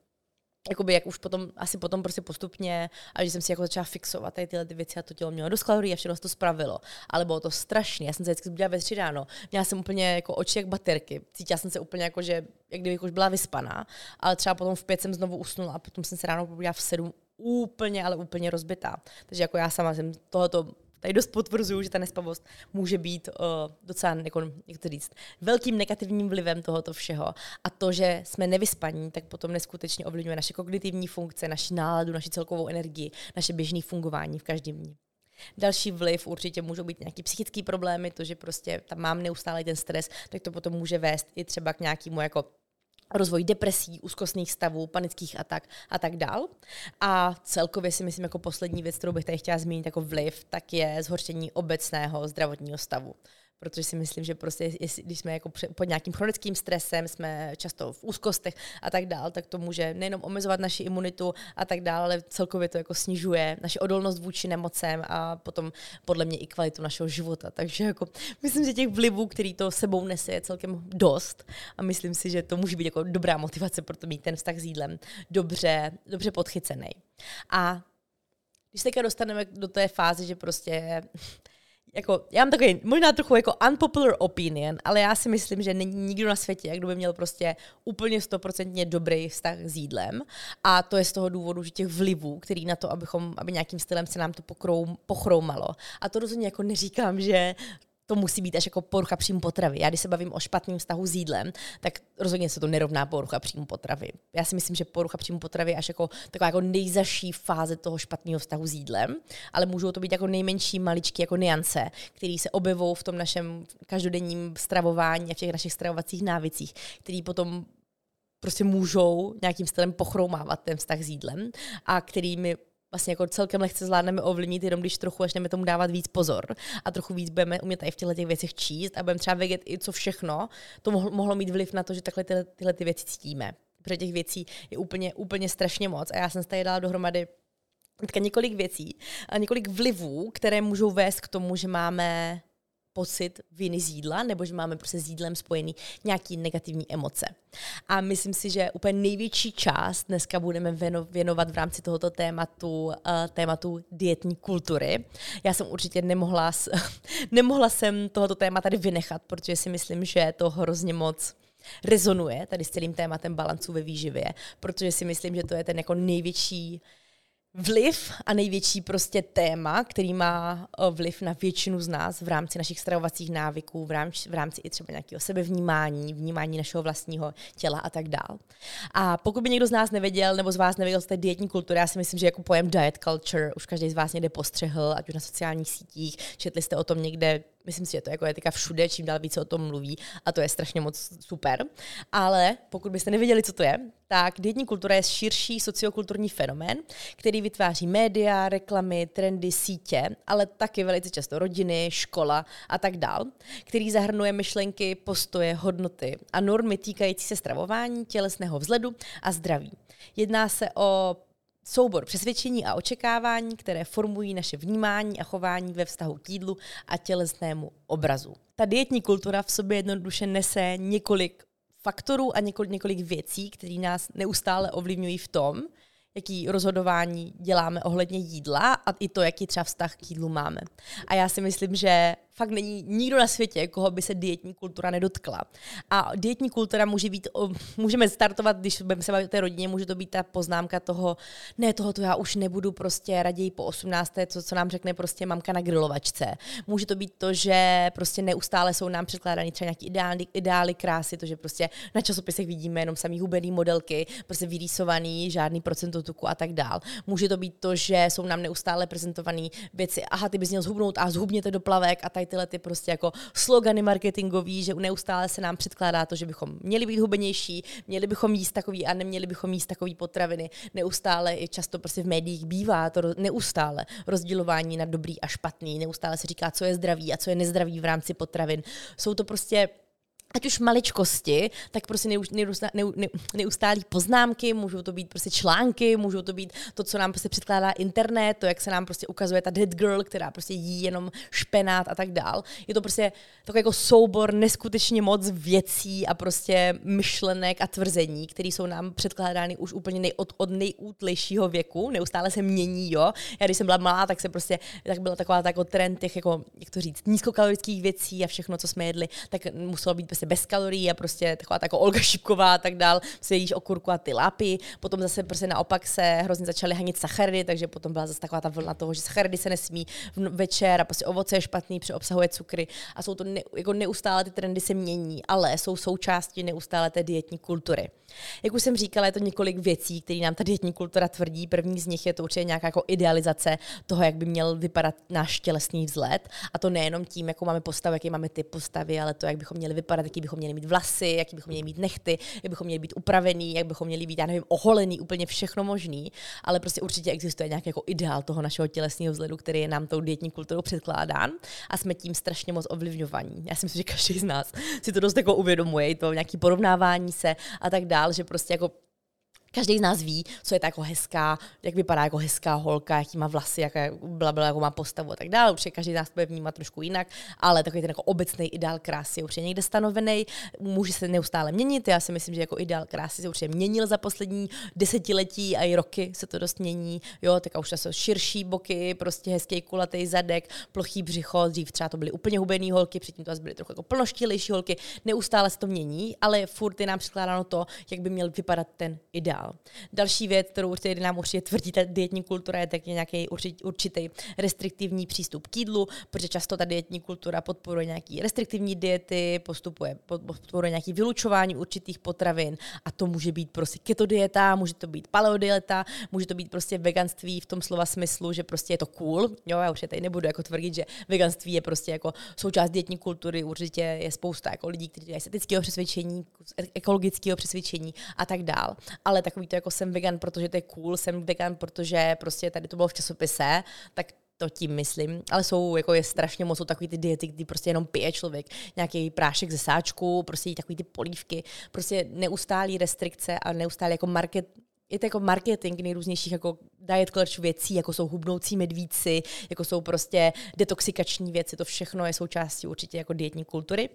jakoby jak už potom, asi potom prostě postupně, a že jsem si jako začala fixovat tady tyhle ty věci a to tělo mělo dost kalorií a všechno se to spravilo. Ale bylo to strašné. Já jsem se vždycky zbudila ve tři ráno. Měla jsem úplně jako oči jak baterky. Cítila jsem se úplně jako, že jak kdybych už byla vyspaná. Ale třeba potom v pět jsem znovu usnula a potom jsem se ráno probudila v sedm úplně, ale úplně rozbitá. Takže jako já sama jsem tohoto tady dost potvrzuju, že ta nespavost může být uh, docela, jako, jak to říct, velkým negativním vlivem tohoto všeho. A to, že jsme nevyspaní, tak potom neskutečně ovlivňuje naše kognitivní funkce, naši náladu, naši celkovou energii, naše běžné fungování v každém dní. Další vliv určitě můžou být nějaký psychické problémy, to, že prostě tam mám neustále ten stres, tak to potom může vést i třeba k nějakému jako rozvoj depresí, úzkostných stavů, panických atak a tak dál. A celkově si myslím, jako poslední věc, kterou bych tady chtěla zmínit jako vliv, tak je zhoršení obecného zdravotního stavu protože si myslím, že prostě, jestli, když jsme jako pod nějakým chronickým stresem, jsme často v úzkostech a tak dál, tak to může nejenom omezovat naši imunitu a tak dál, ale celkově to jako snižuje naši odolnost vůči nemocem a potom podle mě i kvalitu našeho života. Takže jako myslím, že těch vlivů, který to sebou nese, je celkem dost a myslím si, že to může být jako dobrá motivace pro to mít ten vztah s jídlem dobře, dobře podchycený. A když se dostaneme do té fáze, že prostě jako, já mám takový možná trochu jako unpopular opinion, ale já si myslím, že není nikdo na světě, kdo by měl prostě úplně stoprocentně dobrý vztah s jídlem. A to je z toho důvodu, že těch vlivů, který na to, abychom, aby nějakým stylem se nám to pokroum, pochroumalo. A to rozhodně jako neříkám, že to musí být až jako porucha příjmu potravy. Já když se bavím o špatném vztahu s jídlem, tak rozhodně se to nerovná porucha příjmu potravy. Já si myslím, že porucha příjmu potravy je až jako taková jako nejzaší fáze toho špatného vztahu s jídlem, ale můžou to být jako nejmenší maličky jako niance, které se objevují v tom našem každodenním stravování a v těch našich stravovacích návicích, který potom prostě můžou nějakým stylem pochroumávat ten vztah s jídlem a kterými vlastně jako celkem lehce zvládneme ovlivnit, jenom když trochu začneme tomu dávat víc pozor a trochu víc budeme umět i v těchto těch věcech číst a budeme třeba vědět i co všechno, to mohlo, mít vliv na to, že takhle tyhle, tyhle ty věci cítíme. Protože těch věcí je úplně, úplně strašně moc a já jsem se tady dala dohromady několik věcí a několik vlivů, které můžou vést k tomu, že máme pocit viny z jídla, nebo že máme prostě s jídlem spojený nějaký negativní emoce. A myslím si, že úplně největší část dneska budeme věnovat v rámci tohoto tématu, uh, tématu dietní kultury. Já jsem určitě nemohla, [laughs] nemohla jsem tohoto téma tady vynechat, protože si myslím, že to hrozně moc rezonuje tady s celým tématem balanců ve výživě, protože si myslím, že to je ten jako největší vliv a největší prostě téma, který má eh, vliv na většinu z nás v rámci našich stravovacích návyků, v rámci, v rámci i třeba nějakého sebevnímání, vnímání našeho vlastního těla a tak dál. A pokud by někdo z nás nevěděl, nebo z vás nevěděl z té dietní kultury, já si myslím, že jako pojem diet culture už každý z vás někde postřehl, ať už na sociálních sítích, četli jste o tom někde myslím si, že to jako je teďka všude, čím dál více o tom mluví a to je strašně moc super. Ale pokud byste nevěděli, co to je, tak dietní kultura je širší sociokulturní fenomén, který vytváří média, reklamy, trendy, sítě, ale taky velice často rodiny, škola a tak dál, který zahrnuje myšlenky, postoje, hodnoty a normy týkající se stravování, tělesného vzhledu a zdraví. Jedná se o soubor přesvědčení a očekávání, které formují naše vnímání a chování ve vztahu k jídlu a tělesnému obrazu. Ta dietní kultura v sobě jednoduše nese několik faktorů a několik, několik věcí, které nás neustále ovlivňují v tom, jaký rozhodování děláme ohledně jídla a i to, jaký třeba vztah k jídlu máme. A já si myslím, že fakt není nikdo na světě, koho by se dietní kultura nedotkla. A dietní kultura může být, můžeme startovat, když budeme se bavit o té rodině, může to být ta poznámka toho, ne, tohoto já už nebudu prostě raději po 18. co, co nám řekne prostě mamka na grilovačce. Může to být to, že prostě neustále jsou nám předkládány třeba nějaký ideály, ideály krásy, to, že prostě na časopisech vidíme jenom samý hubený modelky, prostě vyrýsovaný, žádný procento tuku a tak dál. Může to být to, že jsou nám neustále prezentované věci, aha, ty bys měl zhubnout a zhubněte do plavek a tady tyhle ty prostě jako slogany marketingový, že neustále se nám předkládá to, že bychom měli být hubenější, měli bychom jíst takový a neměli bychom jíst takový potraviny. Neustále i často prostě v médiích bývá to neustále rozdělování na dobrý a špatný, neustále se říká, co je zdravý a co je nezdravý v rámci potravin. Jsou to prostě ať už maličkosti, tak prostě neustálí poznámky, můžou to být prostě články, můžou to být to, co nám prostě předkládá internet, to, jak se nám prostě ukazuje ta dead girl, která prostě jí jenom špenát a tak dál. Je to prostě takový jako soubor neskutečně moc věcí a prostě myšlenek a tvrzení, které jsou nám předkládány už úplně nej, od, od nejútlejšího věku, neustále se mění, jo. Já když jsem byla malá, tak se prostě, tak byla taková jako trend těch, jako, jak to říct, nízkokalorických věcí a všechno, co jsme jedli, tak muselo být prostě prostě bez kalorií a prostě taková jako Olga Šipková a tak dál, prostě jíš okurku a ty lápy. Potom zase prostě naopak se hrozně začaly hanit sacharidy, takže potom byla zase taková ta vlna toho, že sacharidy se nesmí večer a prostě ovoce je špatný, protože obsahuje cukry a jsou to ne, jako neustále ty trendy se mění, ale jsou součástí neustále té dietní kultury. Jak už jsem říkala, je to několik věcí, které nám ta dietní kultura tvrdí. První z nich je to určitě nějaká jako idealizace toho, jak by měl vypadat náš tělesný vzhled. A to nejenom tím, jakou máme postavu, jaký máme typ postavy, ale to, jak bychom měli vypadat, jaký bychom měli mít vlasy, jaký bychom měli mít nechty, jak bychom měli být upravený, jak bychom měli být, já nevím, oholený, úplně všechno možný. Ale prostě určitě existuje nějaký jako ideál toho našeho tělesného vzhledu, který je nám tou dietní kulturou předkládán a jsme tím strašně moc ovlivňovaní. Já si myslím, že každý z nás si to dost jako uvědomuje, to nějaký porovnávání se a tak dál, že prostě jako každý z nás ví, co je ta jako hezká, jak vypadá jako hezká holka, jaký má vlasy, jaká byla, byla, jako má postavu a tak dále. Určitě každý z nás bude vnímat trošku jinak, ale takový ten jako obecný ideál krásy je určitě někde stanovený, může se neustále měnit. Já si myslím, že jako ideál krásy se určitě měnil za poslední desetiletí a i roky se to dost mění. Jo, tak už to jsou širší boky, prostě hezký kulatý zadek, plochý břicho, dřív třeba to byly úplně hubený holky, předtím to byly trochu jako plnoštílejší holky. Neustále se to mění, ale furt je nám překládáno to, jak by měl vypadat ten ideál dál. Další věc, kterou určitě nám určitě tvrdí ta dietní kultura, je taky nějaký určitý restriktivní přístup k jídlu, protože často ta dietní kultura podporuje nějaký restriktivní diety, postupuje, podporuje nějaký vylučování určitých potravin a to může být prostě keto dieta, může to být paleo dieta, může to být prostě veganství v tom slova smyslu, že prostě je to cool. Jo, já už je tady nebudu jako tvrdit, že veganství je prostě jako součást dietní kultury, určitě je spousta jako lidí, kteří dělají estetického přesvědčení, ekologického přesvědčení a tak dál. Ale tak takový to jako jsem vegan, protože to je cool, jsem vegan, protože prostě tady to bylo v časopise, tak to tím myslím, ale jsou, jako je strašně moc, jsou takový ty diety, kdy prostě jenom pije člověk nějaký prášek ze sáčku, prostě takový ty polívky, prostě neustálý restrikce a neustálý jako market, je to jako marketing nejrůznějších jako diet clutch věcí, jako jsou hubnoucí medvíci, jako jsou prostě detoxikační věci, to všechno je součástí určitě jako dietní kultury.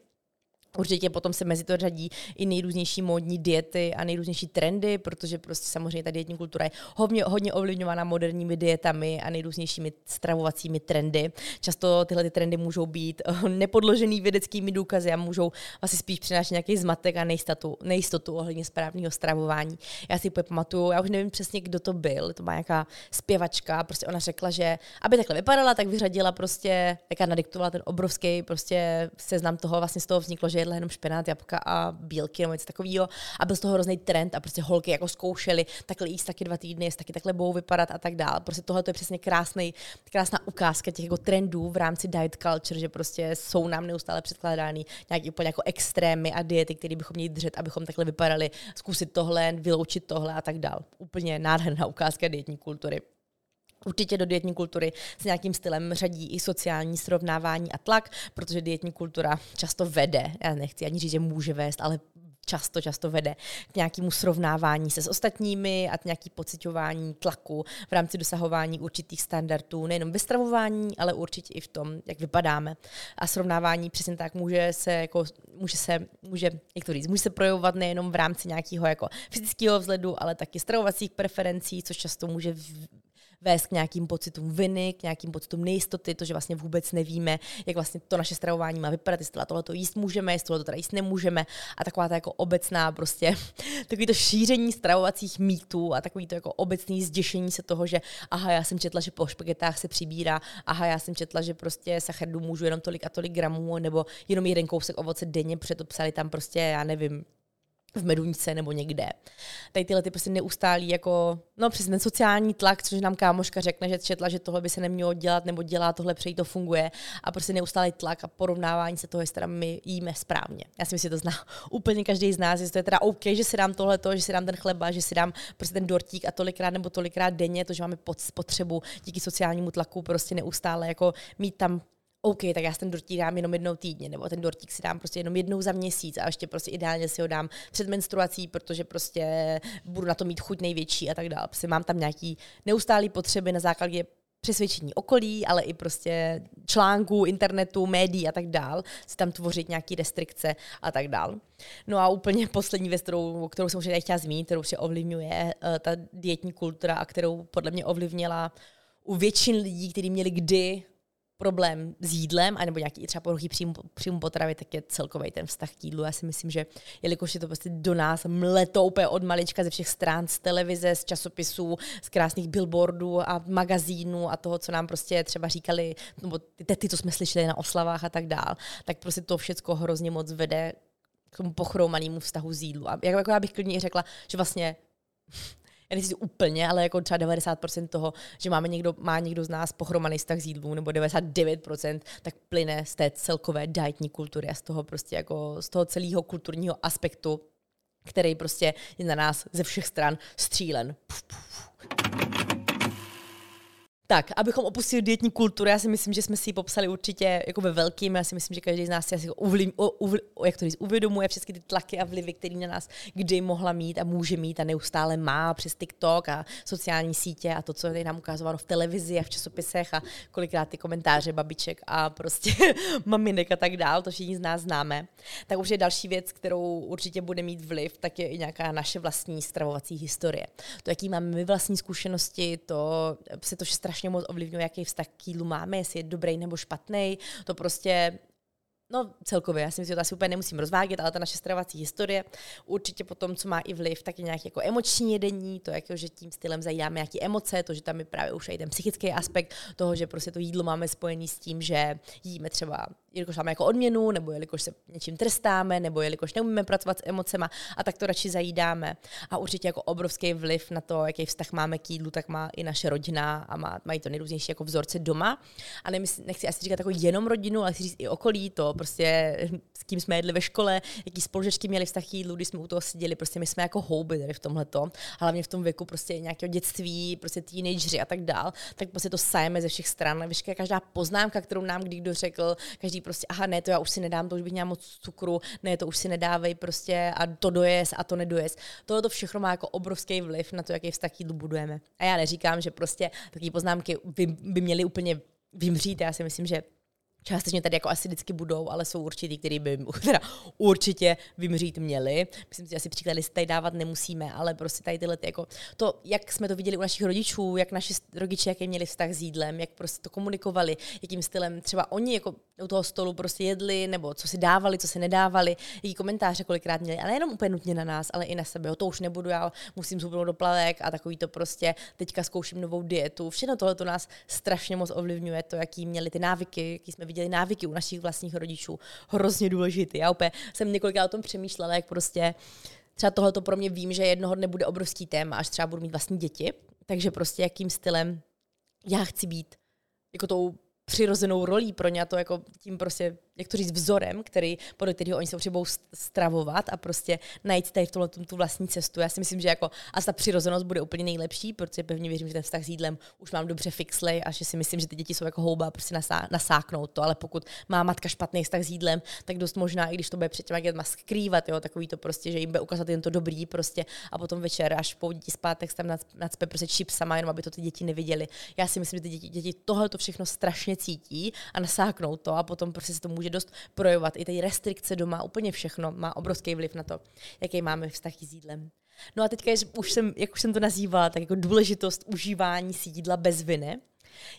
Určitě potom se mezi to řadí i nejrůznější módní diety a nejrůznější trendy, protože prostě samozřejmě ta dietní kultura je hodně, hodně ovlivňována moderními dietami a nejrůznějšími stravovacími trendy. Často tyhle ty trendy můžou být eh, nepodložený vědeckými důkazy a můžou asi spíš přinášet nějaký zmatek a nejistotu, nejistotu ohledně správného stravování. Já si pamatuju, já už nevím přesně, kdo to byl, to má nějaká zpěvačka, prostě ona řekla, že aby takhle vypadala, tak vyřadila prostě, jaká nadiktovala ten obrovský prostě seznam toho, vlastně z toho vzniklo, že že jedla jenom špenát, jabka a bílky nebo něco takového. A byl z toho hrozný trend a prostě holky jako zkoušely takhle jíst taky dva týdny, jestli taky takhle budou vypadat a tak dále. Prostě tohle je přesně krásný, krásná ukázka těch jako trendů v rámci diet culture, že prostě jsou nám neustále předkládány nějaké úplně jako extrémy a diety, které bychom měli držet, abychom takhle vypadali, zkusit tohle, vyloučit tohle a tak dále. Úplně nádherná ukázka dietní kultury. Určitě do dietní kultury s nějakým stylem řadí i sociální srovnávání a tlak, protože dietní kultura často vede, já nechci ani říct, že může vést, ale často, často vede k nějakému srovnávání se s ostatními a k nějaký pocitování tlaku v rámci dosahování určitých standardů, nejenom ve stravování, ale určitě i v tom, jak vypadáme. A srovnávání přesně tak může se, jako, může se, může, jak to říct, může se projevovat nejenom v rámci nějakého jako fyzického vzhledu, ale taky stravovacích preferencí, což často může vést k nějakým pocitům viny, k nějakým pocitům nejistoty, to, že vlastně vůbec nevíme, jak vlastně to naše stravování má vypadat, jestli tohle to jíst můžeme, jestli tohle to teda jíst nemůžeme. A taková ta jako obecná prostě, [laughs] takový to šíření stravovacích mýtů a takový to jako obecný zděšení se toho, že aha, já jsem četla, že po špagetách se přibírá, aha, já jsem četla, že prostě sacharidů můžu jenom tolik a tolik gramů, nebo jenom jeden kousek ovoce denně, protože to psali tam prostě, já nevím, v Meduňce nebo někde. Tady tyhle ty prostě neustálí jako, no přesně ten sociální tlak, což nám kámoška řekne, že četla, že tohle by se nemělo dělat nebo dělá tohle, přeji to funguje a prostě neustálý tlak a porovnávání se toho, jestli teda my jíme správně. Já si myslím, že to zná [laughs] úplně každý z nás, jestli to je teda OK, že si dám tohle, že si dám ten chleba, že si dám prostě ten dortík a tolikrát nebo tolikrát denně, to, že máme potřebu díky sociálnímu tlaku prostě neustále jako mít tam OK, tak já si ten dortík dám jenom jednou týdně, nebo ten dortík si dám prostě jenom jednou za měsíc a ještě prostě ideálně si ho dám před menstruací, protože prostě budu na to mít chuť největší a tak dále. Prostě mám tam nějaký neustálý potřeby na základě přesvědčení okolí, ale i prostě článků, internetu, médií a tak dál, si tam tvořit nějaké restrikce a tak dál. No a úplně [laughs] poslední věc, kterou, kterou jsem už nechtěla zmínit, kterou se ovlivňuje uh, ta dietní kultura a kterou podle mě ovlivnila u většin lidí, kteří měli kdy problém s jídlem, anebo nějaký třeba poruchy příjmu, příjmu potravy, tak je celkový ten vztah k jídlu. Já si myslím, že jelikož je to prostě do nás mleto úplně od malička ze všech strán, z televize, z časopisů, z krásných billboardů a magazínů a toho, co nám prostě třeba říkali, nebo ty tety, co jsme slyšeli na oslavách a tak dál, tak prostě to všechno hrozně moc vede k tomu pochromanému vztahu z jídlu. A jako já bych klidně řekla, že vlastně já nechci úplně, ale jako třeba 90% toho, že máme někdo, má někdo z nás pochromaný vztah z jídlu, nebo 99%, tak plyne z té celkové dietní kultury a z toho prostě jako z toho celého kulturního aspektu, který prostě je na nás ze všech stran střílen. Puf, puf. Tak, abychom opustili dietní kulturu, já si myslím, že jsme si ji popsali určitě jako ve velkým. Já si myslím, že každý z nás si asi uvlím, uvl, jak to říct, uvědomuje všechny ty tlaky a vlivy, které na nás kdy mohla mít a může mít a neustále má přes TikTok a sociální sítě a to, co je nám ukázováno v televizi a v časopisech a kolikrát ty komentáře babiček a prostě [laughs] maminek a tak dál, to všichni z nás známe. Tak už je další věc, kterou určitě bude mít vliv, tak je i nějaká naše vlastní stravovací historie. To, jaký máme my vlastní zkušenosti, to se to strašně strašně moc ovlivňuje, jaký vztah k jídlu máme, jestli je dobrý nebo špatný. To prostě No celkově, já si myslím, že to asi úplně nemusím rozvádět, ale ta naše stravovací historie určitě potom, co má i vliv, tak je nějaký jako emoční jedení, to, jako, že tím stylem zajídáme nějaké emoce, to, že tam je právě už i ten psychický aspekt toho, že prostě to jídlo máme spojený s tím, že jíme třeba jelikož máme jako odměnu, nebo jelikož se něčím trestáme, nebo jelikož neumíme pracovat s emocema a tak to radši zajídáme. A určitě jako obrovský vliv na to, jaký vztah máme k jídlu, tak má i naše rodina a má, mají to nejrůznější jako vzorce doma. A nemysl, nechci asi říkat jako jenom rodinu, ale chci říct i okolí, to prostě [laughs] s kým jsme jedli ve škole, jaký spolužečky měli vztah k jídlu, když jsme u toho seděli, prostě my jsme jako houby tady v tomhle hlavně v tom věku prostě nějakého dětství, prostě teenageři a tak dál, tak prostě to sajeme ze všech stran. Veškerá každá poznámka, kterou nám kdo řekl, každý prostě, aha, ne, to já už si nedám, to už bych měla moc cukru, ne, to už si nedávej prostě a to dojez a to nedojez. Tohle to všechno má jako obrovský vliv na to, jaký vztah jídlu budujeme. A já neříkám, že prostě takové poznámky by, by měly úplně vymřít. Já si myslím, že Částečně tady jako asi vždycky budou, ale jsou určitý, který by [laughs] teda určitě vymřít měli. Myslím si, že asi příklady si tady dávat nemusíme, ale prostě tady tyhle ty jako to, jak jsme to viděli u našich rodičů, jak naši rodiče, jaký měli vztah s jídlem, jak prostě to komunikovali, jakým stylem třeba oni jako u toho stolu prostě jedli, nebo co si dávali, co si nedávali, jaký komentáře kolikrát měli, ale jenom úplně nutně na nás, ale i na sebe. O to už nebudu, já musím zhubnout do plavek a takový to prostě teďka zkouším novou dietu. Všechno tohle to nás strašně moc ovlivňuje, to, jaký měli ty návyky, jaký jsme viděli návyky u našich vlastních rodičů. Hrozně důležitý. Já úplně jsem několikrát o tom přemýšlela, jak prostě třeba tohle pro mě vím, že jednoho dne bude obrovský téma, až třeba budu mít vlastní děti. Takže prostě jakým stylem já chci být jako tou přirozenou rolí pro ně a to jako tím prostě jak to říct, vzorem, který, podle kterého oni se potřebují stravovat a prostě najít tady v tomhle tu vlastní cestu. Já si myslím, že jako a ta přirozenost bude úplně nejlepší, protože pevně věřím, že ten vztah s jídlem už mám dobře fixlej a že si myslím, že ty děti jsou jako houba prostě nasá, nasáknout to, ale pokud má matka špatný vztah s jídlem, tak dost možná, i když to bude před těma dětma skrývat, jo, takový to prostě, že jim bude ukázat jen to dobrý prostě a potom večer, až po děti spát, tak tam nacpe prostě čip sama, jenom aby to ty děti neviděli. Já si myslím, že ty děti, děti tohle to všechno strašně cítí a nasáknou to a potom prostě se to může dost projevovat. I ty restrikce doma, úplně všechno má obrovský vliv na to, jaký máme vztah s jídlem. No a teďka, už jsem, jak už jsem to nazývala, tak jako důležitost užívání si jídla bez viny.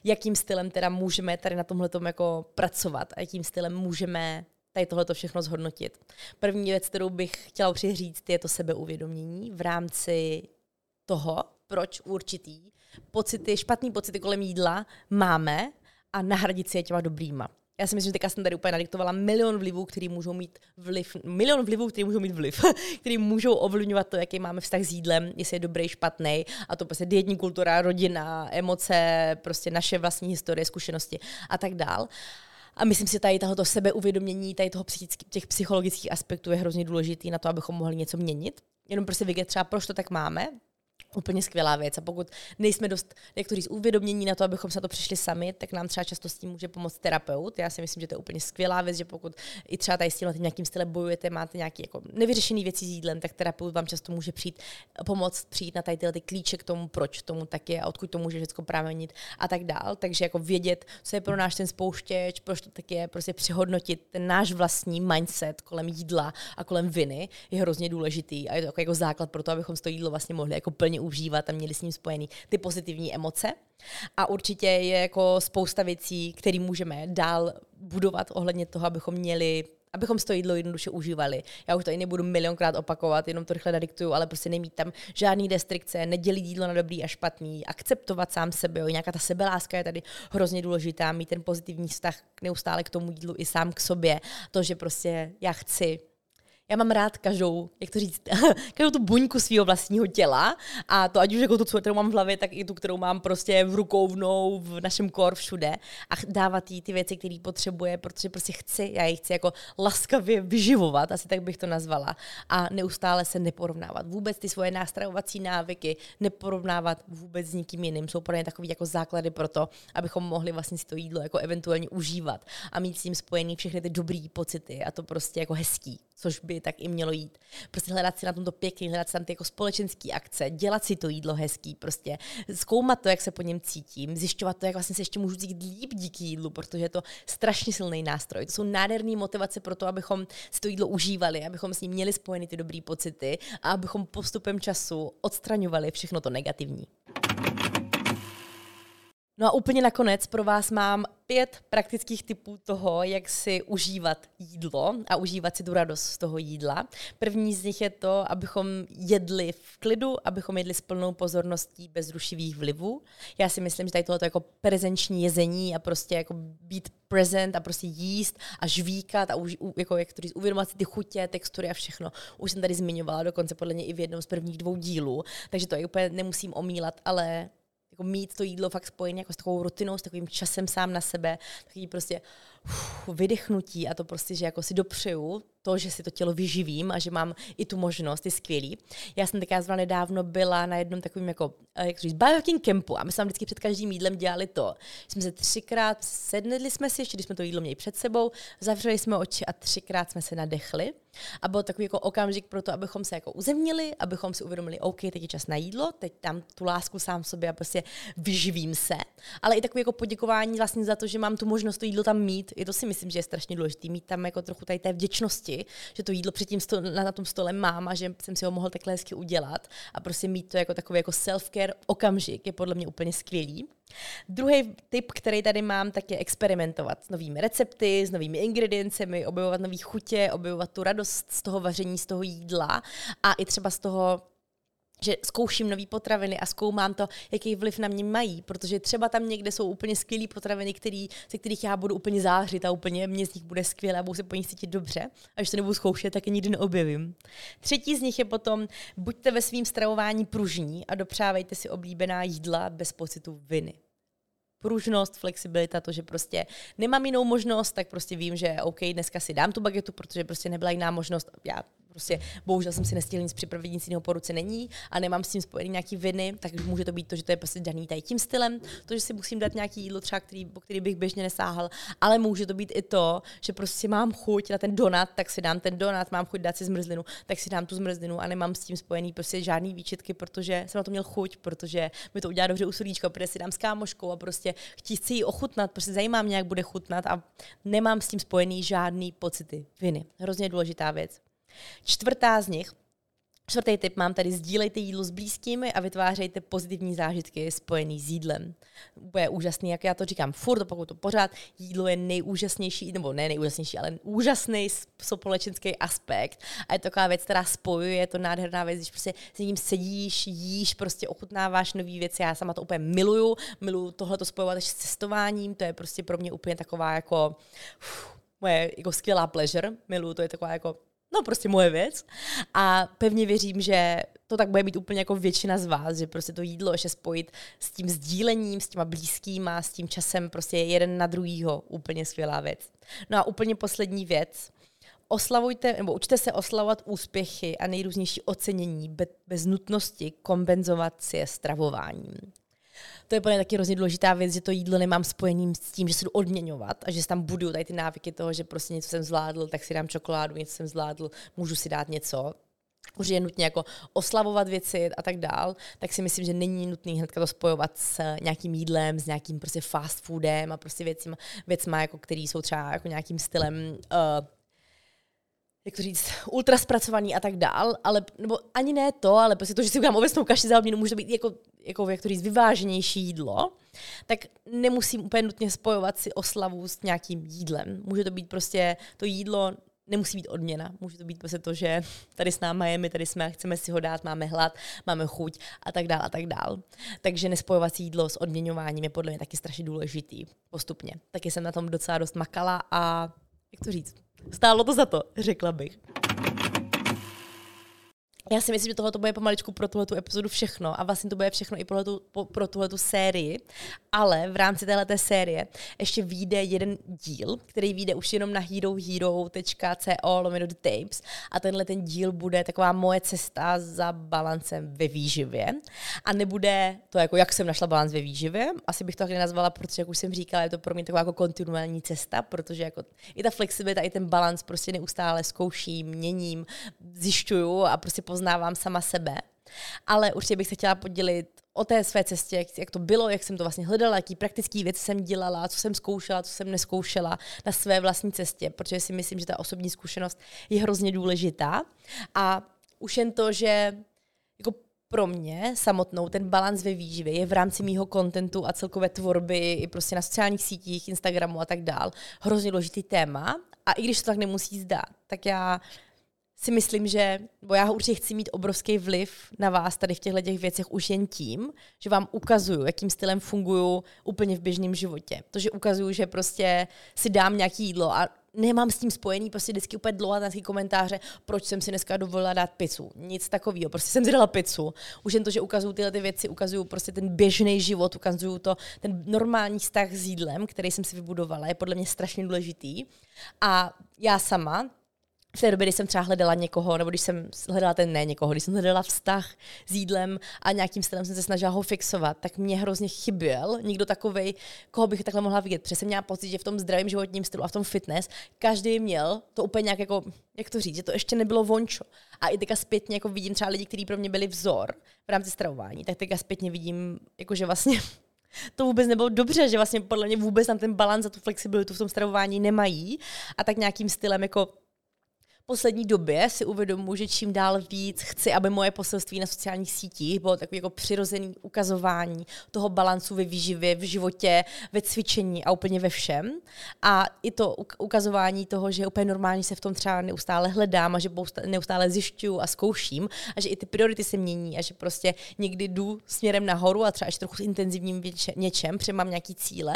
Jakým stylem teda můžeme tady na tomhle jako pracovat a jakým stylem můžeme tady tohle všechno zhodnotit. První věc, kterou bych chtěla přiříct, je to sebeuvědomění v rámci toho, proč určitý pocity, špatný pocity kolem jídla máme a nahradit si je těma dobrýma. Já si myslím, že teďka jsem tady úplně nadiktovala milion vlivů, který můžou mít vliv, milion vlivů, který můžou mít vliv, [laughs] který můžou ovlivňovat to, jaký máme vztah s jídlem, jestli je dobrý, špatný, a to prostě dietní kultura, rodina, emoce, prostě naše vlastní historie, zkušenosti a tak dál. A myslím si, že tady tohoto sebeuvědomění, tady toho psychický, těch psychologických aspektů je hrozně důležitý na to, abychom mohli něco měnit. Jenom prostě vědět třeba, proč to tak máme, úplně skvělá věc. A pokud nejsme dost, jak to říct, uvědomění na to, abychom se to přišli sami, tak nám třeba často s tím může pomoct terapeut. Já si myslím, že to je úplně skvělá věc, že pokud i třeba tady s tím nějakým stylem bojujete, máte nějaké jako nevyřešené věci s jídlem, tak terapeut vám často může přijít, pomoct přijít na tady tyhle ty klíče k tomu, proč tomu tak je a odkud to může všechno právenit a tak dál. Takže jako vědět, co je pro náš ten spouštěč, proč to tak je, prostě přehodnotit ten náš vlastní mindset kolem jídla a kolem viny je hrozně důležitý a je to jako, jako základ pro to, abychom to jídlo vlastně mohli jako plně užívat a měli s ním spojený ty pozitivní emoce. A určitě je jako spousta věcí, které můžeme dál budovat ohledně toho, abychom měli abychom to jídlo jednoduše užívali. Já už to i nebudu milionkrát opakovat, jenom to rychle nadiktuju, ale prostě nemít tam žádný restrikce, nedělit jídlo na dobrý a špatný, akceptovat sám sebe, jo. nějaká ta sebeláska je tady hrozně důležitá, mít ten pozitivní vztah neustále k tomu jídlu i sám k sobě, to, že prostě já chci já mám rád každou, jak to říct, [laughs] každou tu buňku svého vlastního těla a to ať už jako tu, kterou mám v hlavě, tak i tu, kterou mám prostě v rukou, v nou, v našem kor, všude a dávat jí ty věci, které potřebuje, protože prostě chci, já ji chci jako laskavě vyživovat, asi tak bych to nazvala a neustále se neporovnávat. Vůbec ty svoje nástravovací návyky neporovnávat vůbec s nikým jiným. Jsou pro ně takový jako základy pro to, abychom mohli vlastně si to jídlo jako eventuálně užívat a mít s tím spojený všechny ty dobrý pocity a to prostě jako hezký což by tak i mělo jít. Prostě hledat si na tomto pěkný, hledat si tam ty jako společenské akce, dělat si to jídlo hezký, prostě zkoumat to, jak se po něm cítím, zjišťovat to, jak vlastně se ještě můžu cítit líp díky jídlu, protože je to strašně silný nástroj. To jsou nádherné motivace pro to, abychom si to jídlo užívali, abychom s ním měli spojeny ty dobré pocity a abychom postupem času odstraňovali všechno to negativní. No a úplně nakonec pro vás mám pět praktických typů toho, jak si užívat jídlo a užívat si tu radost z toho jídla. První z nich je to, abychom jedli v klidu, abychom jedli s plnou pozorností bez rušivých vlivů. Já si myslím, že tady tohle jako prezenční jezení a prostě jako být present a prostě jíst a žvíkat a už, jako, jak to říct, uvědomovat si ty chutě, textury a všechno. Už jsem tady zmiňovala, dokonce podle mě i v jednom z prvních dvou dílů, takže to je úplně nemusím omílat, ale jako mít to jídlo fakt spojené jako s takovou rutinou, s takovým časem sám na sebe, takový prostě vydechnutí a to prostě, že jako si dopřeju to, že si to tělo vyživím a že mám i tu možnost, je skvělý. Já jsem taká zrovna nedávno byla na jednom takovém jako, eh, jak říct, biohacking campu a my jsme vždycky před každým jídlem dělali to. Jsme se třikrát sednuli jsme si, ještě když jsme to jídlo měli před sebou, zavřeli jsme oči a třikrát jsme se nadechli. A byl takový jako okamžik pro to, abychom se jako uzemnili, abychom si uvědomili, OK, teď je čas na jídlo, teď tam tu lásku sám sobě a prostě vyživím se. Ale i takové jako poděkování vlastně za to, že mám tu možnost to jídlo tam mít. I to si myslím, že je strašně důležité, mít tam jako trochu tady té vděčnosti, že to jídlo předtím sto, na, na tom stole mám a že jsem si ho mohl takhle hezky udělat. A prostě mít to jako takový jako self-care okamžik je podle mě úplně skvělý. Druhý tip, který tady mám, tak je experimentovat s novými recepty, s novými ingrediencemi, objevovat nové chutě, objevovat tu radost z toho vaření, z toho jídla a i třeba z toho že zkouším nové potraviny a zkoumám to, jaký vliv na mě mají, protože třeba tam někde jsou úplně skvělé potraviny, který, ze kterých já budu úplně zářit a úplně mě z nich bude skvěle a budu se po nich cítit dobře. A když to nebudu zkoušet, tak je nikdy neobjevím. Třetí z nich je potom, buďte ve svém stravování pružní a dopřávejte si oblíbená jídla bez pocitu viny pružnost, flexibilita, to, že prostě nemám jinou možnost, tak prostě vím, že OK, dneska si dám tu bagetu, protože prostě nebyla jiná možnost. Já prostě bohužel jsem si nestihl nic připravit, nic jiného po ruce není a nemám s tím spojený nějaký viny, tak může to být to, že to je prostě daný tady tím stylem, to, že si musím dát nějaký jídlo třeba, který, po který bych běžně nesáhal, ale může to být i to, že prostě mám chuť na ten donat, tak si dám ten donat, mám chuť dát si zmrzlinu, tak si dám tu zmrzlinu a nemám s tím spojený prostě žádný výčitky, protože jsem na to měl chuť, protože mi to udělá dobře u srdíčka, protože si dám s kámoškou a prostě si ji ochutnat, prostě zajímá mě, jak bude chutnat a nemám s tím spojený žádný pocity viny. Hrozně důležitá věc. Čtvrtá z nich, Čtvrtý tip mám tady, sdílejte jídlo s blízkými a vytvářejte pozitivní zážitky spojený s jídlem. Bude úžasný, jak já to říkám furt, pokud to pořád, jídlo je nejúžasnější, nebo ne nejúžasnější, ale úžasný společenský aspekt a je to taková věc, která spojuje, je to nádherná věc, když prostě s někým sedíš, jíš, prostě ochutnáváš nové věci, já sama to úplně miluju, miluju tohle to spojovat s cestováním, to je prostě pro mě úplně taková jako uf, moje jako skvělá pleasure, miluju, to je taková jako no prostě moje věc. A pevně věřím, že to tak bude být úplně jako většina z vás, že prostě to jídlo ještě spojit s tím sdílením, s těma blízkýma, s tím časem, prostě jeden na druhýho, úplně skvělá věc. No a úplně poslední věc, oslavujte, nebo učte se oslavovat úspěchy a nejrůznější ocenění bez, bez nutnosti kompenzovat si je stravováním to je pro mě taky hrozně důležitá věc, že to jídlo nemám spojeným s tím, že se jdu odměňovat a že tam budu tady ty návyky toho, že prostě něco jsem zvládl, tak si dám čokoládu, něco jsem zvládl, můžu si dát něco, už je nutně jako oslavovat věci a tak dál, tak si myslím, že není nutný hnedka to spojovat s nějakým jídlem, s nějakým prostě fast foodem a prostě věcma, věcma jako, který jsou třeba jako nějakým stylem uh, jak to říct, ultra zpracovaný a tak dál, ale, nebo ani ne to, ale prostě to, že si udělám obecnou kaši za obměnu, může to být jako, jako, jak to říct, vyváženější jídlo, tak nemusím úplně nutně spojovat si oslavu s nějakým jídlem. Může to být prostě to jídlo nemusí být odměna. Může to být prostě to, že tady s náma je, my tady jsme, chceme si ho dát, máme hlad, máme chuť a tak dál a tak dál. Takže nespojovat si jídlo s odměňováním je podle mě taky strašně důležitý postupně. Taky jsem na tom docela dost makala a jak to říct, Stálo to za to, řekla bych. Já si myslím, že tohle bude pomaličku pro tuhle epizodu všechno a vlastně to bude všechno i pro, tu, pro tuhle sérii, ale v rámci této série ještě vyjde jeden díl, který vyjde už jenom na herohero.co lomeno the tapes a tenhle ten díl bude taková moje cesta za balancem ve výživě a nebude to jako, jak jsem našla balans ve výživě, asi bych to tak nenazvala, protože jak už jsem říkala, je to pro mě taková jako kontinuální cesta, protože jako i ta flexibilita, i ten balans prostě neustále zkouším, měním, zjišťuju a prostě poznávám sama sebe. Ale určitě bych se chtěla podělit o té své cestě, jak, jak to bylo, jak jsem to vlastně hledala, jaký praktické věci jsem dělala, co jsem zkoušela, co jsem neskoušela na své vlastní cestě, protože si myslím, že ta osobní zkušenost je hrozně důležitá. A už jen to, že jako pro mě samotnou ten balans ve výživě je v rámci mýho kontentu a celkové tvorby i prostě na sociálních sítích, Instagramu a tak dál hrozně důležitý téma. A i když to tak nemusí zdát, tak já si myslím, že, bo já určitě chci mít obrovský vliv na vás tady v těchto těch věcech už jen tím, že vám ukazuju, jakým stylem funguju úplně v běžném životě. To, že ukazuju, že prostě si dám nějaký jídlo a nemám s tím spojený prostě vždycky úplně dlouhé komentáře, proč jsem si dneska dovolila dát pizzu. Nic takového, prostě jsem si dala pizzu. Už jen to, že ukazuju tyhle ty věci, ukazuju prostě ten běžný život, ukazuju to, ten normální vztah s jídlem, který jsem si vybudovala, je podle mě strašně důležitý. A já sama, v té době, kdy jsem třeba hledala někoho, nebo když jsem hledala ten ne někoho, když jsem hledala vztah s jídlem a nějakým stylem jsem se snažila ho fixovat, tak mě hrozně chyběl někdo takový, koho bych takhle mohla vidět. Protože jsem měla pocit, že v tom zdravém životním stylu a v tom fitness každý měl to úplně nějak jako, jak to říct, že to ještě nebylo vončo. A i teďka zpětně jako vidím třeba lidi, kteří pro mě byli vzor v rámci stravování, tak teďka zpětně vidím, jako že vlastně [laughs] to vůbec nebylo dobře, že vlastně podle mě vůbec tam ten balans a tu flexibilitu v tom stravování nemají a tak nějakým stylem jako poslední době si uvědomuji, že čím dál víc chci, aby moje poselství na sociálních sítích bylo takové jako přirozené ukazování toho balancu ve výživě, v životě, ve cvičení a úplně ve všem. A i to ukazování toho, že je úplně normální se v tom třeba neustále hledám a že neustále zjišťuju a zkouším a že i ty priority se mění a že prostě někdy jdu směrem nahoru a třeba ještě trochu intenzivním něčem, protože mám nějaký cíle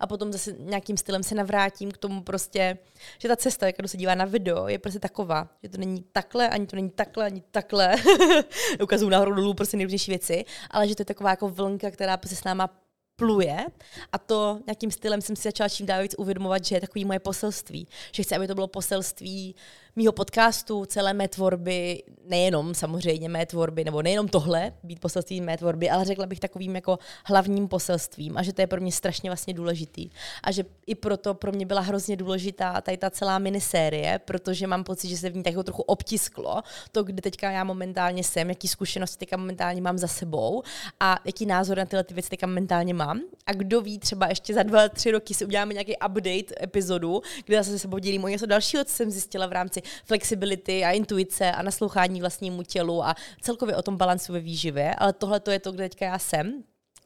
a potom zase nějakým stylem se navrátím k tomu prostě, že ta cesta, jak se dívá na video, je prostě tak taková, že to není takhle, ani to není takhle, ani takhle. [laughs] Ukazuju nahoru dolů prostě nejrůznější věci, ale že to je taková jako vlnka, která prostě s náma pluje a to nějakým stylem jsem si začala čím dál víc uvědomovat, že je takový moje poselství. Že chci, aby to bylo poselství mýho podcastu, celé mé tvorby, nejenom samozřejmě mé tvorby, nebo nejenom tohle, být poselstvím mé tvorby, ale řekla bych takovým jako hlavním poselstvím a že to je pro mě strašně vlastně důležitý. A že i proto pro mě byla hrozně důležitá tady ta celá minisérie, protože mám pocit, že se v ní tak trochu obtisklo to, kde teďka já momentálně jsem, jaký zkušenosti teďka momentálně mám za sebou a jaký názor na tyhle ty věci teďka momentálně mám. A kdo ví, třeba ještě za dva, tři roky si uděláme nějaký update epizodu, kde zase se podělím o něco dalšího, co jsem zjistila v rámci flexibility a intuice a naslouchání vlastnímu tělu a celkově o tom balancu ve výživě, ale tohle to je to, kde teďka já jsem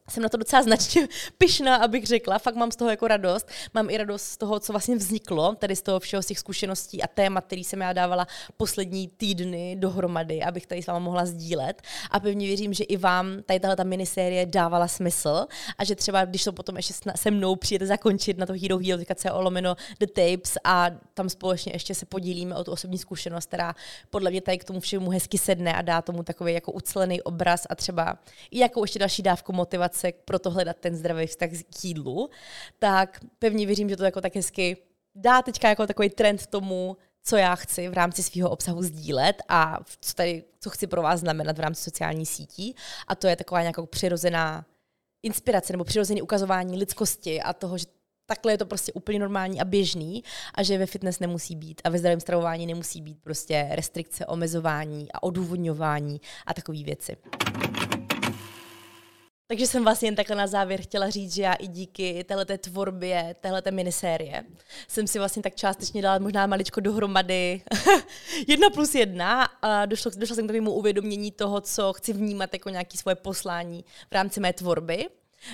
jsem na to docela značně [laughs] pyšná, abych řekla. Fakt mám z toho jako radost. Mám i radost z toho, co vlastně vzniklo, tedy z toho všeho z těch zkušeností a témat, který jsem já dávala poslední týdny dohromady, abych tady s váma mohla sdílet. A pevně věřím, že i vám tady tahle ta minisérie dávala smysl a že třeba, když to potom ještě se mnou přijete zakončit na to Hero Hero, o lomeno The Tapes a tam společně ještě se podílíme o tu osobní zkušenost, která podle mě tady k tomu všemu hezky sedne a dá tomu takový jako ucelený obraz a třeba i jako ještě další dávku motivace se proto hledat ten zdravý vztah k jídlu, tak pevně věřím, že to jako tak hezky dá teďka jako takový trend tomu, co já chci v rámci svého obsahu sdílet a co, tady, co chci pro vás znamenat v rámci sociálních sítí. A to je taková nějaká přirozená inspirace nebo přirozené ukazování lidskosti a toho, že takhle je to prostě úplně normální a běžný a že ve fitness nemusí být a ve zdravém stravování nemusí být prostě restrikce, omezování a odůvodňování a takové věci. Takže jsem vlastně jen takhle na závěr chtěla říct, že já i díky téhleté tvorbě, téhleté minisérie jsem si vlastně tak částečně dala možná maličko dohromady. [laughs] Jedna plus jedna a došlo, došla jsem k takovému uvědomění toho, co chci vnímat jako nějaké svoje poslání v rámci mé tvorby,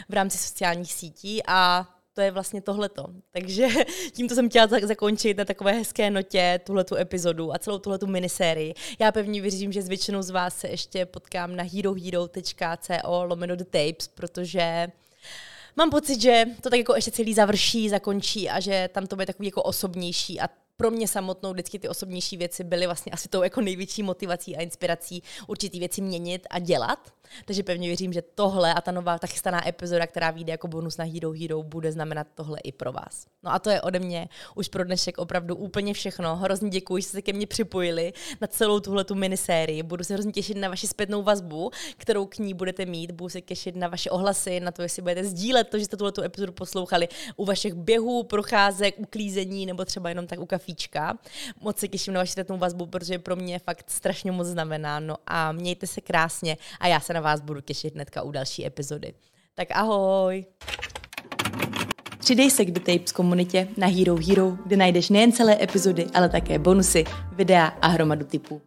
v rámci sociálních sítí a to je vlastně tohleto. Takže [laughs] tímto jsem chtěla zakončit na takové hezké notě tuhletu epizodu a celou tuhletu minisérii. Já pevně věřím, že s většinou z vás se ještě potkám na herohero.co lomeno the tapes, protože mám pocit, že to tak jako ještě celý završí, zakončí a že tam to bude takový jako osobnější a pro mě samotnou vždycky ty osobnější věci byly vlastně asi tou jako největší motivací a inspirací určitý věci měnit a dělat. Takže pevně věřím, že tohle a ta nová, ta chystaná epizoda, která vyjde jako bonus na Hero Hero, bude znamenat tohle i pro vás. No a to je ode mě už pro dnešek opravdu úplně všechno. Hrozně děkuji, že jste se ke mně připojili na celou tuhle tu minisérii. Budu se hrozně těšit na vaši zpětnou vazbu, kterou k ní budete mít. Budu se těšit na vaše ohlasy, na to, jestli budete sdílet to, že jste tuhle tu epizodu poslouchali u vašich běhů, procházek, uklízení nebo třeba jenom tak u kafíčka. Moc se těším na vaši zpětnou vazbu, protože pro mě fakt strašně moc znamená. No a mějte se krásně a já se na vás budu těšit hnedka u další epizody. Tak ahoj! Přidej se k The Tapes komunitě na Hero Hero, kde najdeš nejen celé epizody, ale také bonusy, videa a hromadu typů.